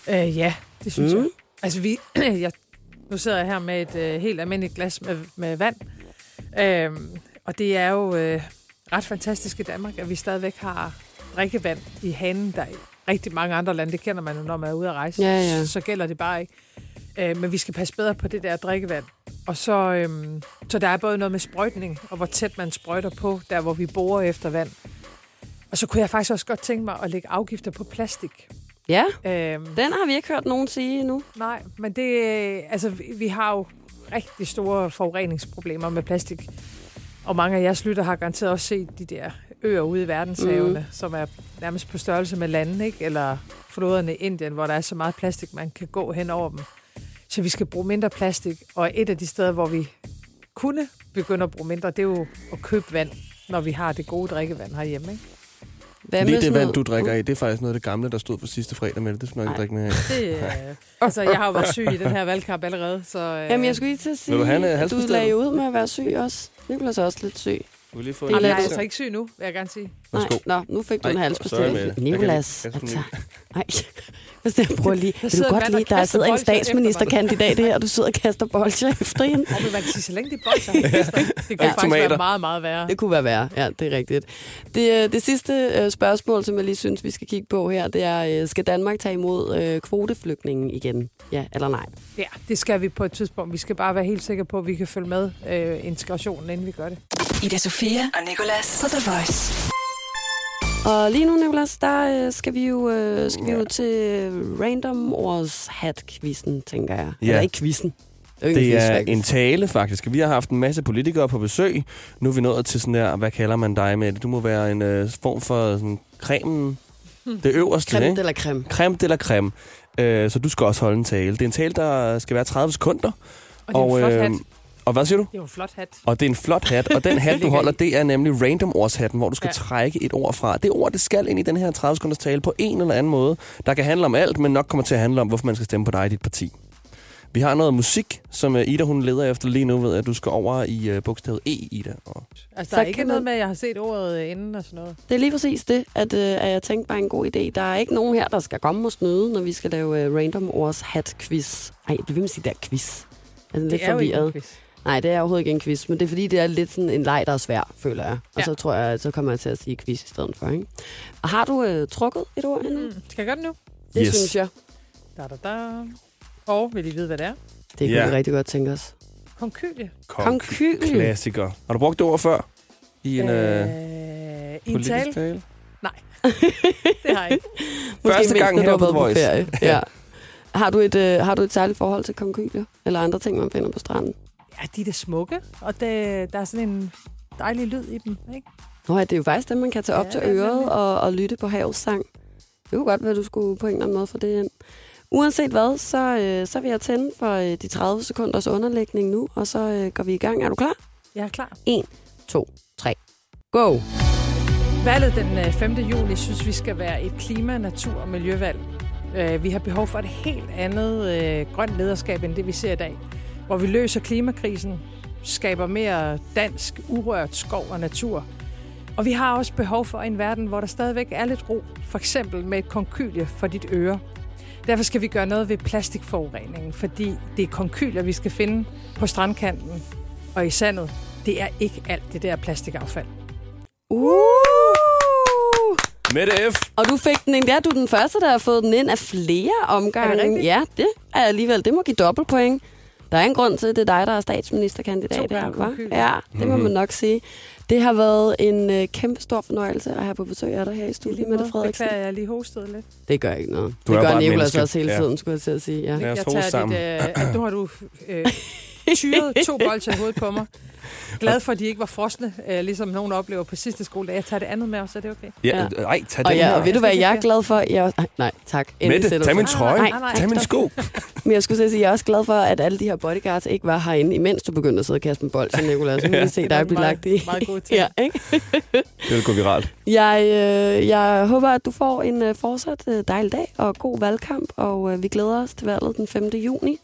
Øh, ja, det synes Mm. jeg. Altså, vi, [clears throat] jeg, nu sidder jeg her med et øh, helt almindeligt glas med, med vand. Øhm, og det er jo øh, ret fantastisk i Danmark, at vi stadigvæk har drikkevand i hanen, der i rigtig mange andre lande, det kender man jo, når man er ude at rejse. Ja, ja. Så gælder det bare ikke. Øh, men vi skal passe bedre på det der drikkevand. Og så, øhm, så der er både noget med sprøjtning, og hvor tæt man sprøjter på, der hvor vi borer efter vand. Og så kunne jeg faktisk også godt tænke mig at lægge afgifter på plastik. Ja, Øhm, den har vi ikke hørt nogen sige endnu. Nej, men det, øh, altså, vi, vi har jo rigtig store forureningsproblemer med plastik. Og mange af jeres lytter har garanteret også set de der øer ude i verdenshavene, mm. som er nærmest på størrelse med lande, ikke? eller floderne i Indien, hvor der er så meget plastik, man kan gå hen over dem. Så vi skal bruge mindre plastik, og et af de steder, hvor vi kunne begynde at bruge mindre, det er jo at købe vand, når vi har det gode drikkevand herhjemme. Ikke? Hvad Lige det vand, du drikker i, det er faktisk noget af det gamle, der stod for sidste fredag med det. Skal nok ikke drikke mere af. Det, øh, [laughs] altså, jeg har jo været syg i den her valgkamp allerede, så... Øh, Jamen, jeg skulle lige til at sige, Vil du have en, øh, at du lagde ud med at være syg også. Nicolas er også lidt syg. Vil lige få Det er Jamen, jeg er altså ikke syg nu, vil jeg gerne sige. Nej, nå, nu fik du Ej, en halsbestilling. kan altså. Nej. Hvis jeg prøver lige. Vil du godt lide, der sidder en statsministerkandidat her, og du sidder og kaster bolcher efter hende? Og man kan sige, så længe de bolser, det kunne Ja. faktisk Tomater. være meget, meget værre. Det kunne være værre, ja, det er rigtigt. Det, øh, det sidste øh, spørgsmål, som jeg lige synes, vi skal kigge på her, det er, øh, skal Danmark tage imod øh, kvoteflygtningen igen? Ja eller nej? Ja, det skal vi på et tidspunkt. Vi skal bare være helt sikre på, at vi kan følge med øh, integrationen, inden vi gør det. Ida Sofia og Nicolas på The Voice. Og lige nu, Nicolas, der øh, skal vi jo, øh, skal vi jo til random års hat-quizzen, tænker jeg. Ja. Eller ikke quizzen. Det er, Det er en tale, faktisk. Vi har haft en masse politikere på besøg. Nu er vi nået til sådan der, hvad kalder man dig med det? Du må være en øh, form for sådan, cremen. Det øverste, Creme ikke? de la creme. Creme de la creme. Øh, så du skal også holde en tale. Det er en tale, der skal være 30 sekunder. Og det er en flot hat. Og hvad siger du? Det er en flot hat. Og det er en flot hat, og den [laughs] hat, du holder, det er nemlig random ordshatten, hvor du skal ja. Trække et ord fra. Det ord, det skal ind i den her 30 sekunders tale på en eller anden måde, der kan handle om alt, men nok kommer til at handle om, hvorfor man skal stemme på dig i dit parti. Vi har noget musik, som øh, Ida hun leder efter lige nu, ved at du skal over i uh, bogstavet E, Ida. Og Altså, Så der er ikke noget med, at jeg har set ordet øh, inden og sådan noget. Det er lige præcis det, at, øh, at jeg tænkte bare en god idé. Der er ikke nogen her, der skal komme og snyde, når vi skal lave øh, random års hat-quiz. Nej, det vil man sige, det er quiz. Jeg er lidt Det er jo ikke forvirret. en quiz. Nej, det er overhovedet ikke en quiz, men det er fordi, det er lidt sådan en leg, der er svær, føler jeg. Og Ja. så tror jeg, så kommer jeg til at sige quiz i stedet for, ikke? Og har du øh, trukket et ord endnu? Mm. Skal jeg gøre det nu? Det Yes. synes jeg. Da, da, da. Og vil I vide, hvad det er? Det kunne Ja. vi rigtig godt tænke os. Konkylie. Konkylie. Klassiker. Har du brugt det ord før? I en øh, Øh, en tale? tale? [laughs] Det har jeg ikke. [laughs] Måske Første gang her på Voice. ferie. [laughs] Ja. Har du, et, øh, har du et særligt forhold til konkylier? Eller andre ting, man finder på stranden? Ja, de er da smukke, og det, der er sådan en dejlig lyd i dem, ikke? Nå ja, det er jo faktisk dem, man kan tage op Ja, til det øret og, og lytte på havets sang. Det kunne godt være, at du skulle på en eller anden måde få det ind. Uanset hvad, så, øh, så vil jeg tænde for øh, de 30 sekunders underlægning nu, og så øh, går vi i gang. Er du klar? Jeg er klar. 1, 2, 3, go! Valget den øh, 5. juli synes vi skal være et klima-, natur- og miljøvalg. Øh, Vi har behov for et helt andet øh, grønt lederskab, end det vi ser i dag. Hvor vi løser klimakrisen, skaber mere dansk, urørt skov og natur. Og vi har også behov for en verden, hvor der stadigvæk er lidt ro. For eksempel med et konkylie for dit øre. Derfor skal vi gøre noget ved plastikforureningen, fordi det er konkylier, vi skal finde på strandkanten og i sandet. Det er ikke alt det der plastikaffald. Uh! Mette F. Og du fik den ind. Ja, du er den første, der har fået den ind af flere omgange. Er det rigtigt? Ja, det er alligevel. Det må give dobbeltpoint. Der er en grund til, at det er dig, der er statsministerkandidat. To her, konkylie. Ja, det Mhm. må man nok sige. Det har været en øh, kæmpe stor fornøjelse at have på besøg af dig her i studiet, Mette Frederiksen. Beklager, jeg lige hostet lidt. Det gør ikke noget. Du det er gør Nicolas også hele Ja. tiden, skulle jeg til at sige. Ja. Jeg tager dit, øh, [clears throat] at nu har du øh, tyret to [laughs] bolde i hovedet på mig. Glad for, at de ikke var frosne, øh, ligesom nogen oplever på sidste skoledag. Jeg tager det andet med også, er det okay? Ja, Ja. ja. Ej, tag den Og, ja, og ved du, hvad jeg er glad for? Jeg, nej, nej, tak. Endelig Mette, tag min trøje. nej, nej, Tag min sko. Men jeg skulle sige, jeg er også glad for, at alle de her bodyguards ikke var herinde, imens du begyndte at sidde og kaste med bold, så Nicolas. Så [laughs] vi kan se Det dig blive lagt i. meget god ting. [laughs] ja, ikke? Det vil gå viralt. Jeg, øh, jeg håber, at du får en øh, fortsat øh, dejlig dag og god valgkamp, og øh, vi glæder os til valget den 5. juni.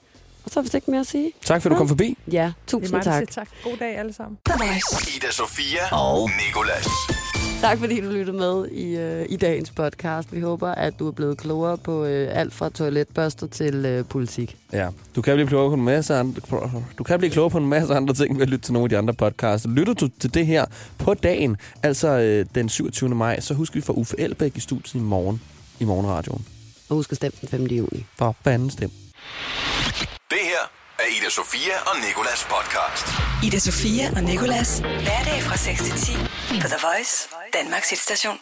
Så er vist ikke mere at sige. Tak for, at du kom forbi. Ja, Det er tusind der tak. tak. God dag alle sammen. Ida Sofia og Nikolas. Tak fordi du lyttede med i, øh, i dagens podcast. Vi håber, at du er blevet klogere på øh, alt fra toiletbørster til øh, politik. Ja, du kan blive klogere på en masse andre, du kan blive klogere på en masse andre ting ved at lytte til nogle af de andre podcasts. Lytter du til det her på dagen, altså øh, den 27. maj, så husk vi får Uffe Elbæk i studiet i morgen i morgenradioen. Og husk at stemme den 5. juni. For fanden stem. Det her er Ida Sofia og Nikolas podcast. Ida Sofia og Nikolas. Hverdag fra 6 til 10 på The Voice, Danmarks hitstation.